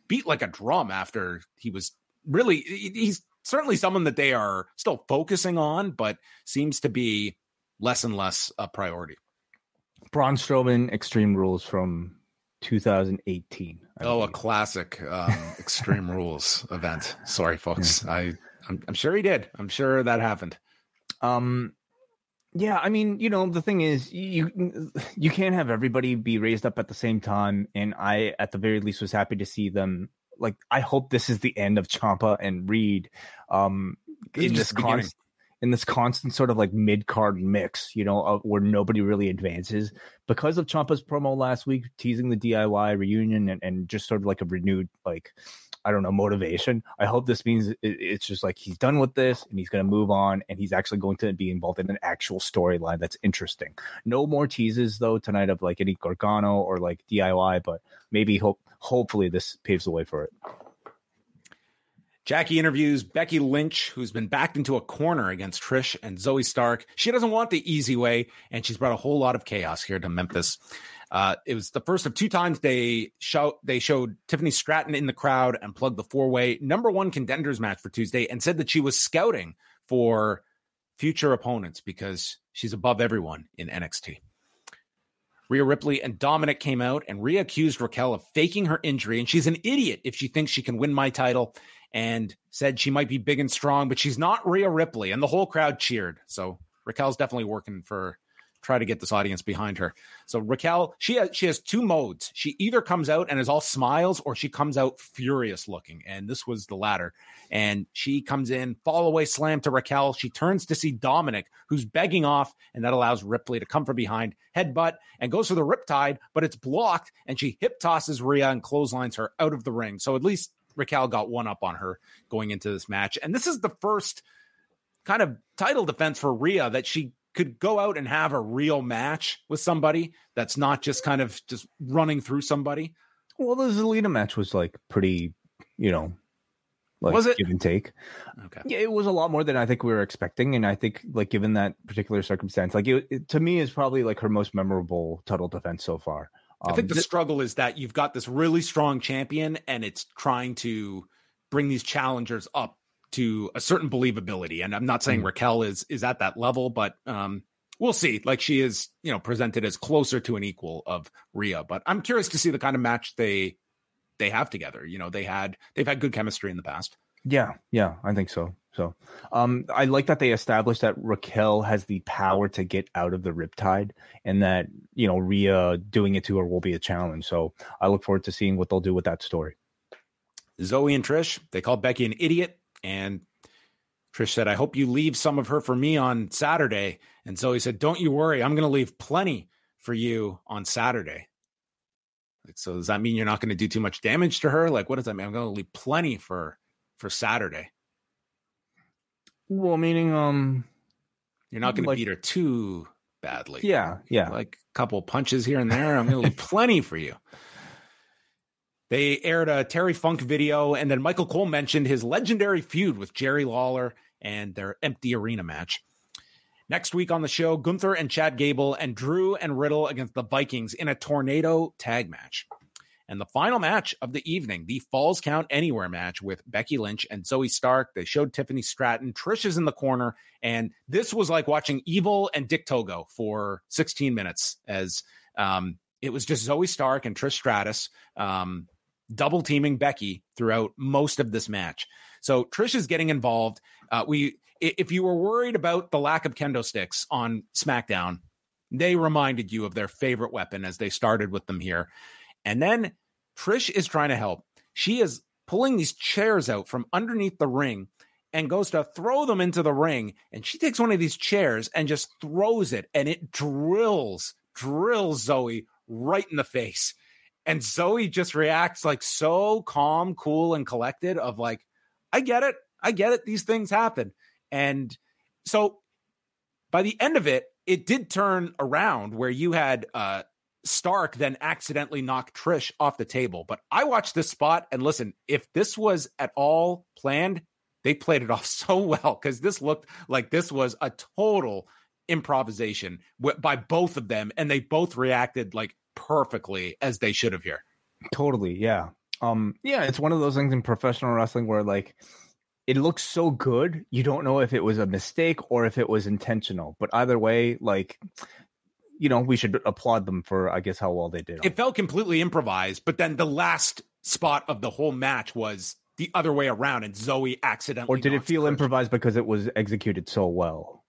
beat like a drum after he was really he's certainly someone that they are still focusing on, but seems to be less and less a priority. Braun Strowman Extreme Rules from 2018. I oh, believe. a classic um, <laughs> Extreme Rules event. Sorry, folks. Yeah. I I'm, I'm sure he did. I'm sure that happened. Um, yeah, I mean, you know, the thing is, you <laughs> you can't have everybody be raised up at the same time, and I, at the very least, was happy to see them. Like, I hope this is the end of Ciampa and Reed. Um, in this constant, in this constant sort of like mid card mix, you know, where nobody really advances because of Ciampa's promo last week, teasing the DIY reunion and, and just sort of like a renewed like I don't know, motivation. I hope this means it's just like he's done with this and he's going to move on and he's actually going to be involved in an actual storyline that's interesting. No more teases though tonight of like any Gargano or like DIY, but maybe hope hopefully this paves the way for it. Jackie interviews Becky Lynch, who's been backed into a corner against Trish and Zoey Stark. She doesn't want the easy way, and she's brought a whole lot of chaos here to Memphis. Uh, it was the first of two times they show they showed Tiffany Stratton in the crowd and plugged the four way number one contenders match for Tuesday and said that she was scouting for future opponents because she's above everyone in NXT. Rhea Ripley and Dominic came out, and Rhea accused Raquel of faking her injury, and she's an idiot if she thinks she can win my title, and said she might be big and strong, but she's not Rhea Ripley, and the whole crowd cheered. So Raquel's definitely working for try to get this audience behind her. So Raquel, she has she has two modes. She either comes out and is all smiles, or she comes out furious looking. And this was the latter. And she comes in, fall away slam to Raquel. She turns to see Dominic, who's begging off, and that allows Ripley to come from behind, headbutt, and goes for the riptide, but it's blocked, and she hip tosses Rhea and clotheslines her out of the ring. So at least Raquel got one up on her going into this match. And this is the first kind of title defense for Rhea that she could go out and have a real match with somebody that's not just kind of just running through somebody. Well, the Zelina match was like pretty, you know, like was it give and take? Okay, yeah, it was a lot more than I think we were expecting, and I think like given that particular circumstance, like it, it to me is probably like her most memorable title defense so far. Um, I think the th- struggle is that you've got this really strong champion, and it's trying to bring these challengers up to a certain believability. And I'm not saying mm-hmm. Raquel is is at that level, but um, we'll see. Like she is, you know, presented as closer to an equal of Rhea. But I'm curious to see the kind of match they they have together. You know, they had they've had good chemistry in the past. Yeah, yeah, I think so. So, um, I like that they established that Raquel has the power to get out of the riptide, and that you know Rhea doing it to her will be a challenge. So, I look forward to seeing what they'll do with that story. Zoey and Trish, they called Becky an idiot and Trish said, I hope you leave some of her for me on Saturday. And Zoey said, Don't you worry. I'm going to leave plenty for you on Saturday. Like, so does that mean you're not going to do too much damage to her? Like, what does that mean? I'm going to leave plenty for for Saturday. Well, meaning, um, you're not going like, to beat her too badly. Yeah, yeah. Like a couple punches here and there. I'm going to leave plenty for you. They aired a Terry Funk video, and then Michael Cole mentioned his legendary feud with Jerry Lawler and their empty arena match. Next week on the show, Gunther and Chad Gable and Drew and Riddle against the Vikings in a tornado tag match. And the final match of the evening, the Falls Count Anywhere match with Becky Lynch and Zoey Stark. They showed Tiffany Stratton. Trish is in the corner. And this was like watching Evil and Dick Togo for 16 minutes as um, it was just Zoey Stark and Trish Stratus. Um, double teaming Becky throughout most of this match. So Trish is getting involved. Uh, we, if you were worried about the lack of kendo sticks on SmackDown, they reminded you of their favorite weapon as they started with them here. And then Trish is trying to help. She is pulling these chairs out from underneath the ring and goes to throw them into the ring. And she takes one of these chairs and just throws it, and it drills, drills Zoey right in the face. And Zoey just reacts like so calm, cool, and collected of like, I get it. I get it. These things happen. And so by the end of it, it did turn around where you had uh, Stark then accidentally knocked Trish off the table. But I watched this spot and listen, if this was at all planned, they played it off <laughs> so well because this looked like this was a total improvisation by both of them. And they both reacted like perfectly as they should have here. Totally, yeah. Um, yeah, it's one of those things in professional wrestling where like it looks so good, you don't know if it was a mistake or if it was intentional. But either way, like you know, we should applaud them for I guess how well they did. It felt completely improvised, but then the last spot of the whole match was the other way around, and Zoey accidentally. Or did it feel improvised because it was executed so well?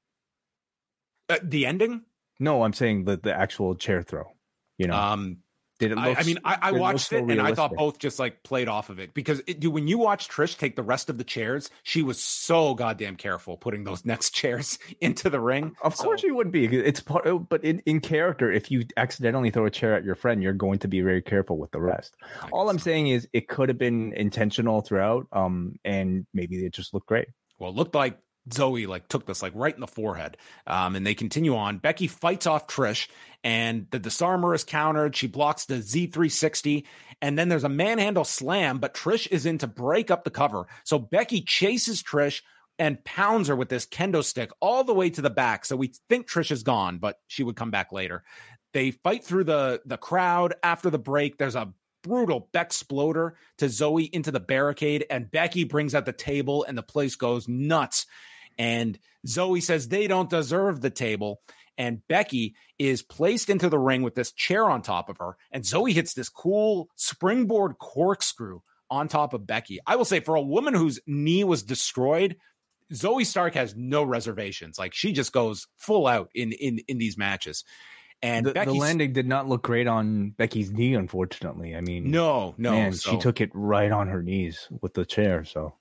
Uh, the ending? No, I'm saying the the actual chair throw. You know, Um, did it I, look? I mean, I, I watched it and I thought both just like played off of it because it, dude, when you watch Trish take the rest of the chairs, she was so goddamn careful putting those <laughs> next chairs into the ring. Of course you would be. It's part, oh, but in, in character, if you accidentally throw a chair at your friend, you're going to be very careful with the rest. All I'm so. saying is it could have been intentional throughout, um, and maybe it just looked great. Well, it looked like Zoey like took this like right in the forehead. Um, and they continue on. Becky fights off Trish, and the disarmer is countered. She blocks the Z360, and then there's a manhandle slam, but Trish is in to break up the cover. So Becky chases Trish and pounds her with this kendo stick all the way to the back. So we think Trish is gone, but she would come back later. They fight through the the crowd after the break. There's a brutal Beck exploder to Zoey into the barricade, and Becky brings out the table, and the place goes nuts. And Zoey says they don't deserve the table. And Becky is placed into the ring with this chair on top of her. And Zoey hits this cool springboard corkscrew on top of Becky. I will say, for a woman whose knee was destroyed, Zoey Stark has no reservations. Like she just goes full out in in in these matches. And the, the landing did not look great on Becky's knee, unfortunately. I mean, no, no, man, so- she took it right on her knees with the chair. So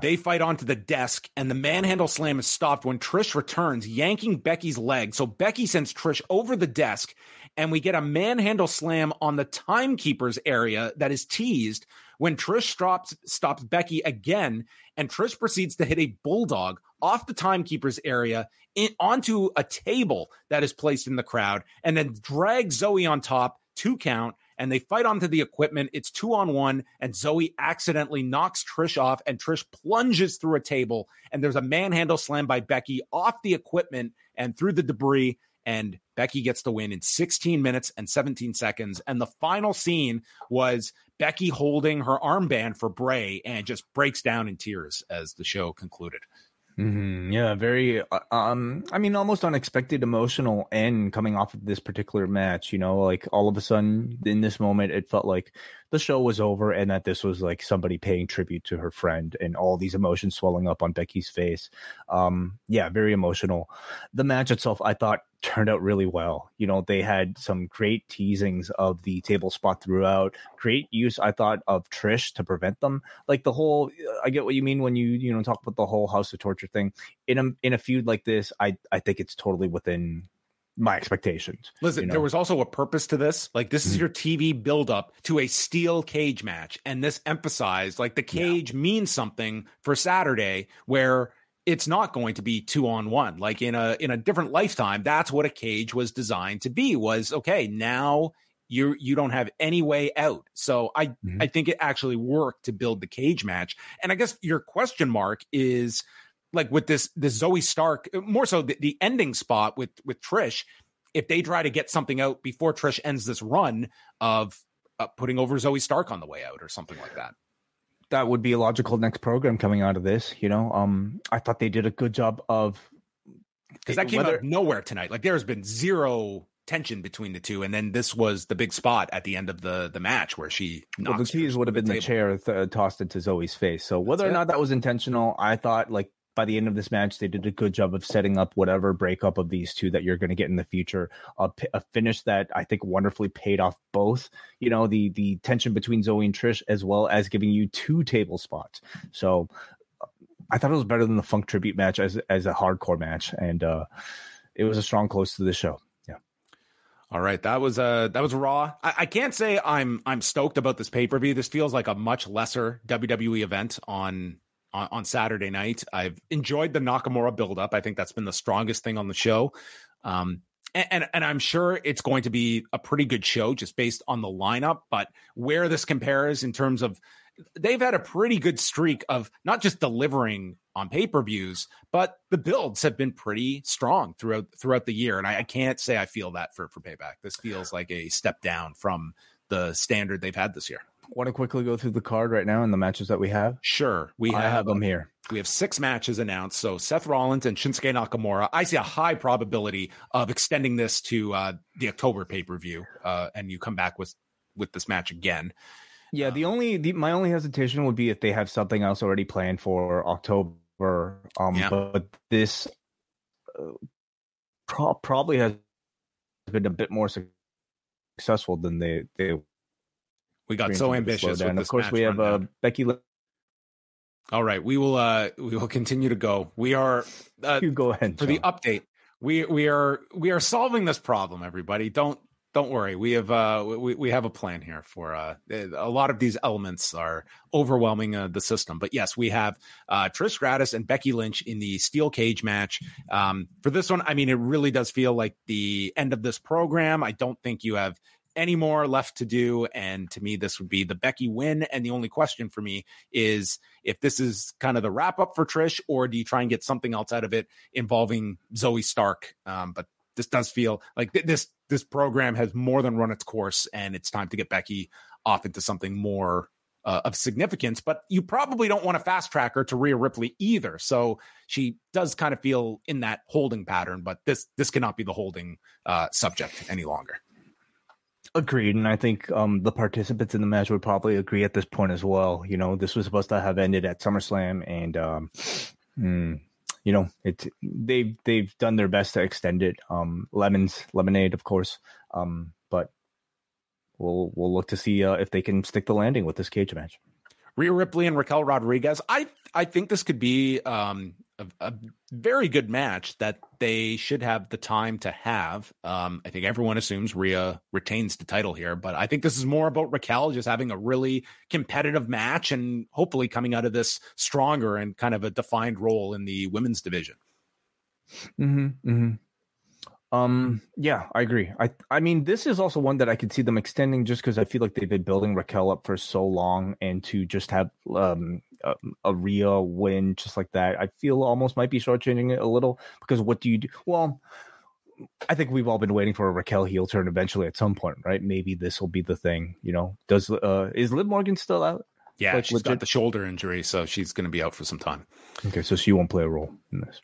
They fight onto the desk, and the manhandle slam is stopped when Trish returns, yanking Becky's leg. So Becky sends Trish over the desk, and we get a manhandle slam on the timekeeper's area that is teased when Trish stops stops Becky again, and Trish proceeds to hit a bulldog off the timekeeper's area in, onto a table that is placed in the crowd, and then drags Zoey on top, two count, and they fight onto the equipment. It's two on one, and Zoey accidentally knocks Trish off, and Trish plunges through a table, and there's a manhandle slam by Becky off the equipment and through the debris. And Becky gets the win in 16 minutes and 17 seconds. And the final scene was Becky holding her armband for Bray and just breaks down in tears as the show concluded. Mhm, yeah, very. uh, Um, I mean, almost unexpected emotional end coming off of this particular match. You know, like all of a sudden in this moment, it felt like the show was over and that this was like somebody paying tribute to her friend, and all these emotions swelling up on Becky's face. Um, yeah, very emotional. The match itself, I thought, turned out really well. You know, they had some great teasings of the table spot throughout. Great use, I thought, of Trish to prevent them. Like the whole, I get what you mean when you you know talk about the whole House of Torture thing. In a in a feud like this, I I think it's totally within my expectations. Listen, you know? there was also a purpose to this. Like, this is Mhm. your TV buildup to a steel cage match. And this emphasized, like, the cage means something for Saturday where it's not going to be two on one. Like in a in a different lifetime, that's what a cage was designed to be. Was okay, now you you don't have any way out. So I Mhm. I think it actually worked to build the cage match. And I guess your question mark is like with this this Zoey Stark, more so the, the ending spot with with Trish. If they try to get something out before Trish ends this run of uh, putting over Zoey Stark on the way out or something like that. that would be a logical next program coming out of this. You know, um, I thought they did a good job of Because that came whether- out of nowhere tonight. Like there's been zero tension between the two, and then this was the big spot at the end of the the match where she. Well, the tease would have been the table. chair th- tossed into Zoey's face. So whether or it. not that was intentional, I thought like by the end of this match they did a good job of setting up whatever breakup of these two that you're going to get in the future. A, p- a finish that I think wonderfully paid off both. You know the the tension between Zoey and Trish, as well as giving you two table spots. So I thought it was better than the Funk tribute match as as a hardcore match, and uh, it was a strong close to the show. Yeah. All right, that was uh that was raw. I, I can't say I'm I'm stoked about this pay per view. This feels like a much lesser WWE event on, on on Saturday night. I've enjoyed the Nakamura buildup. I think that's been the strongest thing on the show. Um, and, and and I'm sure it's going to be a pretty good show just based on the lineup. But where this compares in terms of they've had a pretty good streak of not just delivering on pay per views, but the builds have been pretty strong throughout throughout the year. And I, I can't say I feel that for for payback. This feels like a step down from the standard they've had this year. Want to quickly go through the card right now and the matches that we have? Sure, we have, have them here. we have six matches announced. So Seth Rollins and Shinsuke Nakamura. I see a high probability of extending this to uh, the October pay per view, uh, and you come back with with this match again. Yeah, the only the, my only hesitation would be if they have something else already planned for October. Um, Yeah. but this uh, pro- probably has been a bit more successful than they they. We got so ambitious. Of course, we have uh. Becky. Lynch. All right, we will. uh We will continue to go. We are uh, You go ahead for the update. We we are we are solving this problem. Everybody, don't don't worry. We have uh we we have a plan here for uh a lot of these elements are overwhelming uh, the system. But yes, we have uh Trish Stratus and Becky Lynch in the steel cage match. Um for this one, I mean it really does feel like the end of this program. I don't think you have any more left to do and to me this would be the Becky win and the only question for me is if this is kind of the wrap up for Trish or do you try and get something else out of it involving Zoey Stark? Um, but this does feel like th- this this program has more than run its course and it's time to get Becky off into something more uh, of significance. But you probably don't want to fast track her to Rhea Ripley either. So she does kind of feel in that holding pattern but this this cannot be the holding uh, subject any longer Agreed, and I think um, the participants in the match would probably agree at this point as well. You know, this was supposed to have ended at SummerSlam, and um, mm, you know, it they've they've done their best to extend it. Um, lemons, lemonade, of course, um, but we'll we'll look to see uh, if they can stick the landing with this cage match. Rhea Ripley and Raquel Rodriguez. I I think this could be um, a, a very good match that they should have the time to have. Um, I think everyone assumes Rhea retains the title here, but I think this is more about Raquel just having a really competitive match and hopefully coming out of this stronger and kind of a defined role in the women's division. Mm-hmm, mm-hmm. Um, yeah, I agree. I I mean, this is also one that I could see them extending just because I feel like they've been building Raquel up for so long, and to just have um a, a Rhea win just like that, I feel almost might be shortchanging it a little. Because what do you do? Well, I think we've all been waiting for a Raquel heel turn eventually at some point, right? Maybe this will be the thing. You know, does uh is Liv Morgan still out? Yeah, Like she's got the shoulder injury, so she's going to be out for some time. Okay, so she won't play a role in this.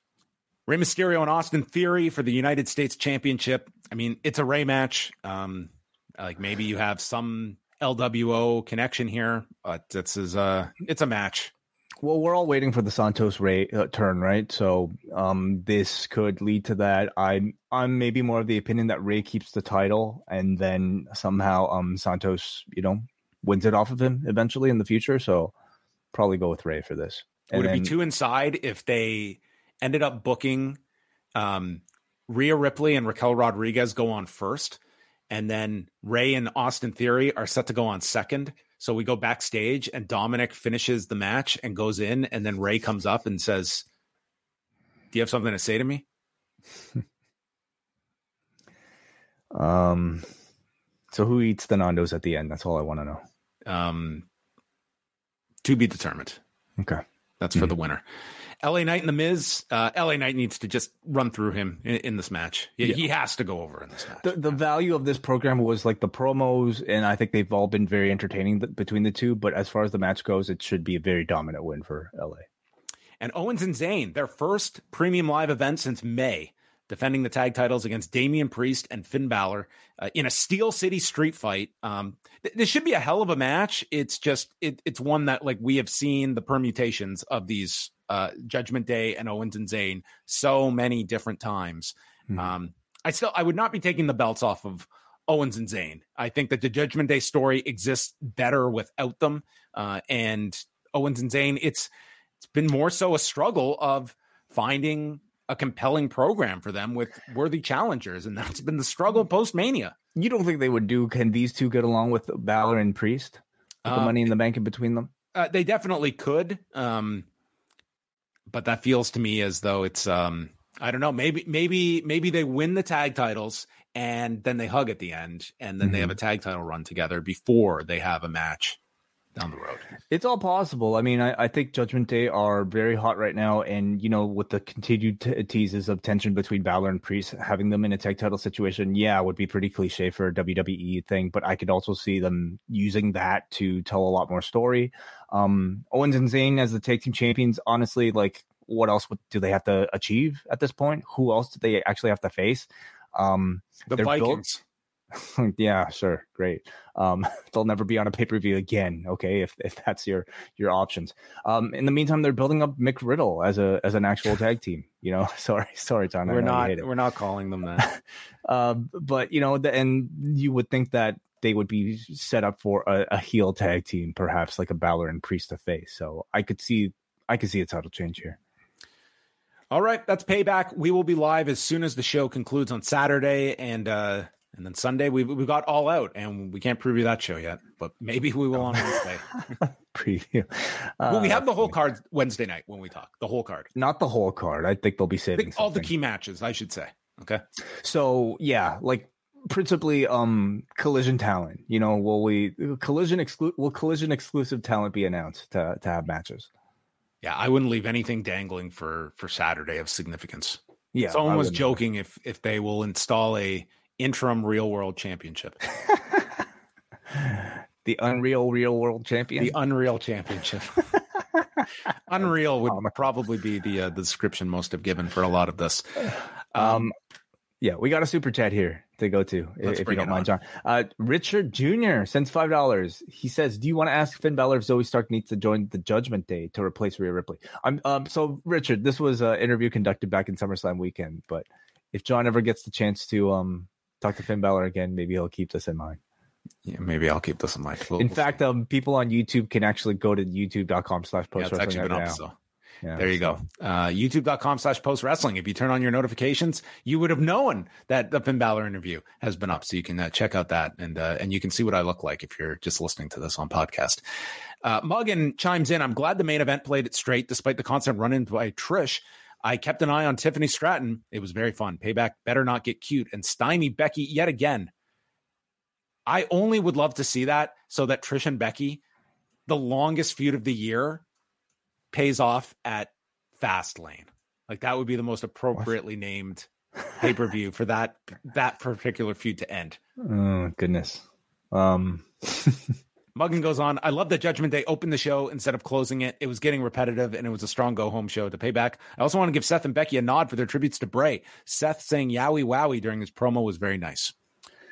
Rey Mysterio and Austin Theory for the United States Championship. I mean, it's a Rey match. Um, like maybe you have some LWO connection here, but this is a it's a match. Well, we're all waiting for the Santos Rey uh, turn, right? So, um, this could lead to that. I'm I'm maybe more of the opinion that Rey keeps the title, and then somehow, um, Santos, you know, wins it off of him eventually in the future. So, probably go with Rey for this. Would And it be then- too inside if they ended up booking um, Rhea Ripley and Raquel Rodriguez go on first, and then Rey and Austin Theory are set to go on second? So we go backstage, and Dominic finishes the match and goes in, and then Rey comes up and says, "Do you have something to say to me?" <laughs> Um, so who eats the Nandos at the end? That's all I want to know. Um, to be determined. Okay. That's for the winner. LA Knight and The Miz. Uh, LA Knight needs to just run through him in, in this match. He, Yeah. he has to go over in this match. The the value of this program was like the promos, and I think they've all been very entertaining th- between the two. But as far as the match goes, it should be a very dominant win for LA. and Owens and Zayn, their first premium live event since May, defending the tag titles against Damian Priest and Finn Balor uh, in a Steel City street fight. Um, th- this should be a hell of a match. It's just it, it's one that like we have seen the permutations of these uh, Judgment Day and Owens and Zayn so many different times. Mhm. Um, I still I would not be taking the belts off of Owens and Zayn. I think that the Judgment Day story exists better without them. Uh, and Owens and Zayn, it's it's been more so a struggle of finding a compelling program for them with worthy challengers, and <laughs> that's been the struggle post Mania. You don't think they would do? Can these two get along with Balor and Priest? With the Uh, money in the bank in between them. Uh, they definitely could, um, but that feels to me as though it's um, I don't know. Maybe maybe maybe they win the tag titles and then they hug at the end, and then they have a tag title run together before they have a match down the road. It's all possible. I mean, I, I think Judgment Day are very hot right now, and you know, with the continued t- teases of tension between Balor and Priest, having them in a tag title situation, yeah, would be pretty cliche for a WWE thing. But I could also see them using that to tell a lot more story. Um, Owens and Zayn as the tag team champions, honestly, like, what else would, do they have to achieve at this point? Who else do they actually have to face? Um, The They're built- Vikings. <laughs> yeah, sure, great. Um, <laughs> they'll never be on a pay per view again. Okay, if if that's your your options. Um, in the meantime, they're building up Mick Riddle as a as an actual tag team. You know, <laughs> sorry, sorry, John. We're not we're not calling them that. um, but you know, the, and you would think that they would be set up for a, a heel tag team, perhaps like a Balor and Priest to face. So I could see I could see a title change here. All right, that's payback. We will be live as soon as the show concludes on Saturday, and uh, and then Sunday we we got all out, and we can't preview that show yet, but maybe we will on Wednesday. <laughs> Preview. Uh, <laughs> well, we have the whole card Wednesday night when we talk. The whole card, not the whole card. I think they'll be saving all the key matches. I should say. Okay. So yeah, like principally um collision talent you know will we collision exclu- will collision exclusive talent be announced to to have matches yeah, I wouldn't leave anything dangling for for Saturday of significance. Yeah, someone was joking if if they will install a interim real world championship. <laughs> the Unreal Real World Champion. The Unreal Championship. <laughs> Unreal would probably be the uh, the description most have given for a lot of this. <sighs> Um, um, yeah, we got a super chat here to go to Let's if you don't mind, on. John. Uh, Richard Jr. sends five dollars. He says, "Do you want to ask Finn Balor if Zoey Stark needs to join the Judgment Day to replace Rhea Ripley?" I'm um. So Richard, this was an interview conducted back in SummerSlam weekend, but if John ever gets the chance to um talk to Finn Balor again, maybe he'll keep this in mind. Yeah, maybe I'll keep this in mind. We'll, in we'll fact, um, people on YouTube can actually go to youtube.com slash post yeah, it's actually been up, so. Yeah, there you so. go. Uh, YouTube.com slash post wrestling. If you turn on your notifications, you would have known that the Finn Balor interview has been up. So you can uh, check out that and, uh, and you can see what I look like if you're just listening to this on podcast. Uh, Muggin chimes in. I'm glad the main event played it straight despite the constant run in by Trish. I kept an eye on Tiffany Stratton. It was very fun. Payback better not get cute and stymie Becky yet again. I only would love to see that so that Trish and Becky, the longest feud of the year, pays off at Fastlane. Like that would be the most appropriately what? named pay per view for that that particular feud to end. Oh goodness. Um. <laughs> Muggin goes on. I love that Judgment Day opened the show instead of closing it. It was getting repetitive and it was a strong go home show to pay back. I also want to give Seth and Becky a nod for their tributes to Bray. Seth saying Yowie Wowie during his promo was very nice.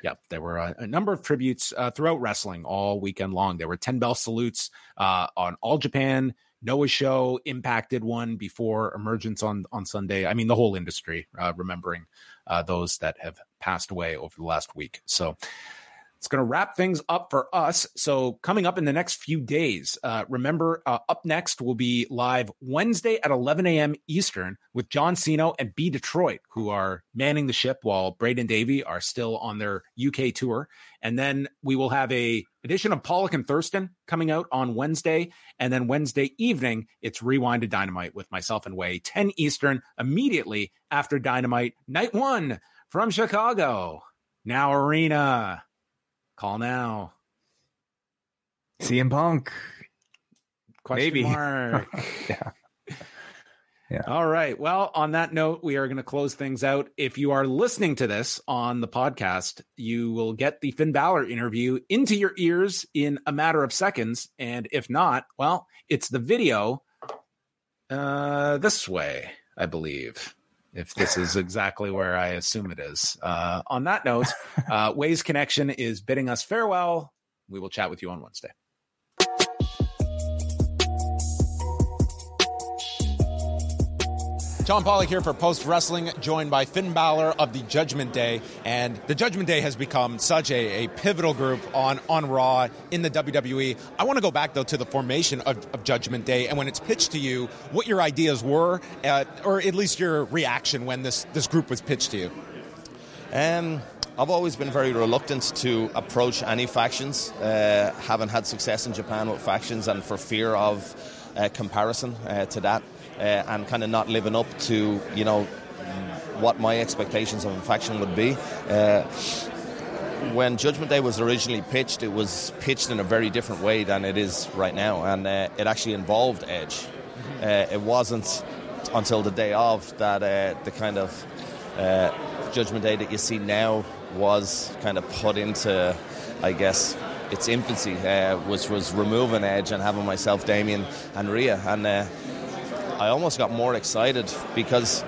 Yep, there were a, a number of tributes uh, throughout wrestling all weekend long. There were 10 bell salutes uh, on All Japan, Noah show impacted one before emergence on on Sunday. I mean, the whole industry uh, remembering uh, those that have passed away over the last week. So it's going to wrap things up for us. So, coming up in the next few days, uh, remember, uh, up next will be live Wednesday at 11 a.m. Eastern with John Siino and B Detroit, who are manning the ship while Braden Davy are still on their UK tour. And then we will have a edition of Pollock and Thurston coming out on Wednesday. And then Wednesday evening, it's Rewind to Dynamite with myself and Wai, 10 Eastern, immediately after Dynamite, night one from Chicago. Now, Arena. Call now. CM Punk. Question Maybe. Mark. <laughs> yeah. Yeah. All right. Well, on that note, we are going to close things out. If you are listening to this on the podcast, you will get the Finn Balor interview into your ears in a matter of seconds. And if not, well, it's the video uh, this way, I believe if this is exactly where I assume it is. Uh, on that note, <laughs> uh, Wai's Connection is bidding us farewell. We will chat with you on Wednesday. John Pollock here for Post Wrestling, joined by Finn Balor of the Judgment Day. And the Judgment Day has become such a, a pivotal group on, on Raw in the WWE. I want to go back, though, to the formation of, of, Judgment Day and when it's pitched to you, what your ideas were, uh, or at least your reaction when this, this group was pitched to you. Um, I've always been very reluctant to approach any factions, uh, having had success in Japan with factions, and for fear of uh, comparison uh, to that uh, and kind of not living up to you know what my expectations of a faction would be. Uh, when Judgment Day was originally pitched, it was pitched in a very different way than it is right now, and uh, it actually involved Edge. Uh, it wasn't until the day of that uh, the kind of uh, Judgment Day that you see now was kind of put into, I guess, its infancy, which was removing Edge and having myself, Damian, and Rhea, and I almost got more excited because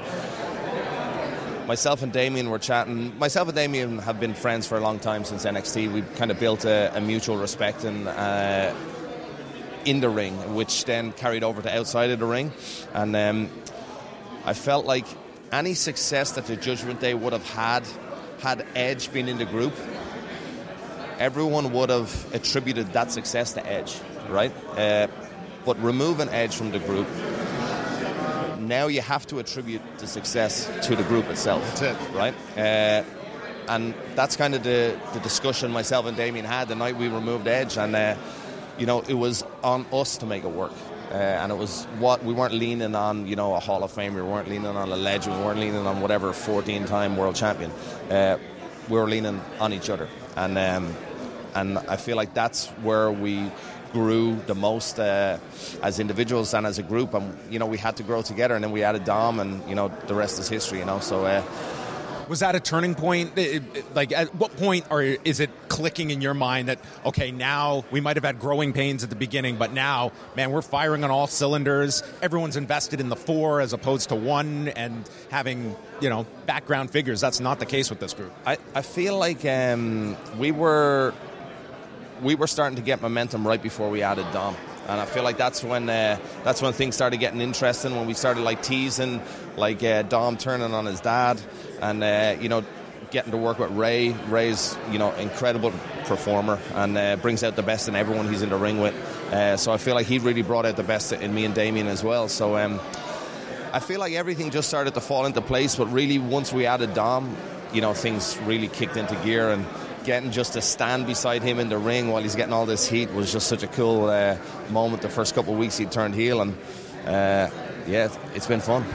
myself and Damian were chatting. Myself and Damian have been friends for a long time since NXT. We kind of built a, a mutual respect and. Uh, in the ring, which then carried over to outside of the ring, and um, I felt like any success that the Judgment Day would have had had Edge been in the group, everyone would have attributed that success to Edge, right? Uh, but removing Edge from the group, now you have to attribute the success to the group itself. That's it. Right? Uh, and that's kind of the, the discussion myself and Damian had the night we removed Edge. And, uh, you know, it was on us to make it work. Uh, and it was what we weren't leaning on, you know, a Hall of Fame. we weren't leaning on a legend, we weren't leaning on whatever 14 time world champion. Uh, we were leaning on each other. And, um, and I feel like that's where we grew the most uh, as individuals and as a group. And, you know, we had to grow together. And then we added Dom, and, you know, the rest is history, you know. So, uh, Was that a turning point? Like, at what point or is it clicking in your mind that okay, now we might have had growing pains at the beginning, but now, man, we're firing on all cylinders. Everyone's invested in the four as opposed to one, and having you know background figures. That's not the case with this group. I, I feel like um, we were we were starting to get momentum right before we added Dom. And I feel like that's when uh, that's when things started getting interesting. When we started like teasing, like uh, Dom turning on his dad, and uh, you know, getting to work with Rey. Rey's you know incredible performer and uh, brings out the best in everyone he's in the ring with. Uh, so I feel like he really brought out the best in me and Damian as well. So. Um, I feel like everything just started to fall into place, but really once we added Dom, you know, things really kicked into gear and getting just to stand beside him in the ring while he's getting all this heat was just such a cool uh, moment the first couple of weeks he turned heel and uh, yeah, it's been fun.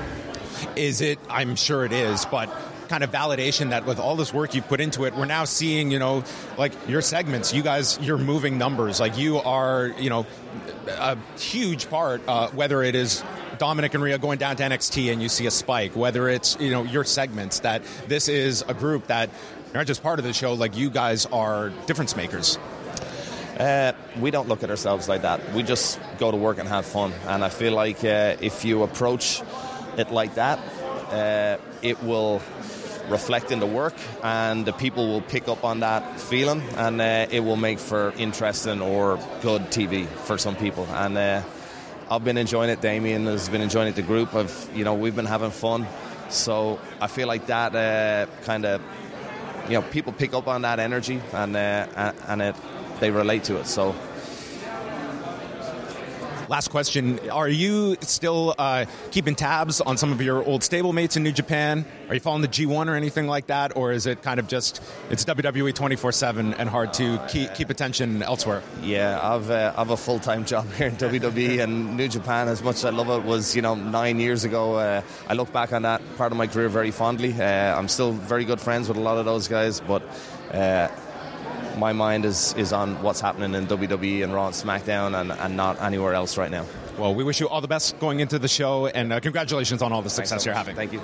Is it? I'm sure it is, but kind of validation that with all this work you've put into it, we're now seeing, you know, like your segments, you guys, you're moving numbers. Like you are, you know, a huge part, uh, whether it is Dominic and Rhea going down to NXT and you see a spike, whether it's, you know, your segments, that this is a group that you're not just part of the show, like you guys are difference makers. Uh, we don't look at ourselves like that. We just go to work and have fun. And I feel like uh, if you approach it like that, uh, it will reflect in the work, and the people will pick up on that feeling, and uh, it will make for interesting or good TV for some people. And uh, I've been enjoying it. Damian has been enjoying it. The group of you know we've been having fun. So I feel like that uh, kind of you know people pick up on that energy and uh, and it they relate to it. So Last question: Are you still uh, keeping tabs on some of your old stablemates in New Japan? Are you following the G1 or anything like that, or is it kind of just it's WWE twenty four seven and hard to keep, keep attention elsewhere? yeah, I've uh, I've a full time <laughs> job here in WWE and New Japan. As much as I love it, was you know nine years ago. Uh, I look back on that part of my career very fondly. Uh, I'm still very good friends with a lot of those guys, but. My mind is, is on what's happening in WWE and Raw and SmackDown and, and not anywhere else right now. Well, we wish you all the best going into the show, and uh, congratulations on all the success so you're having. Thank you.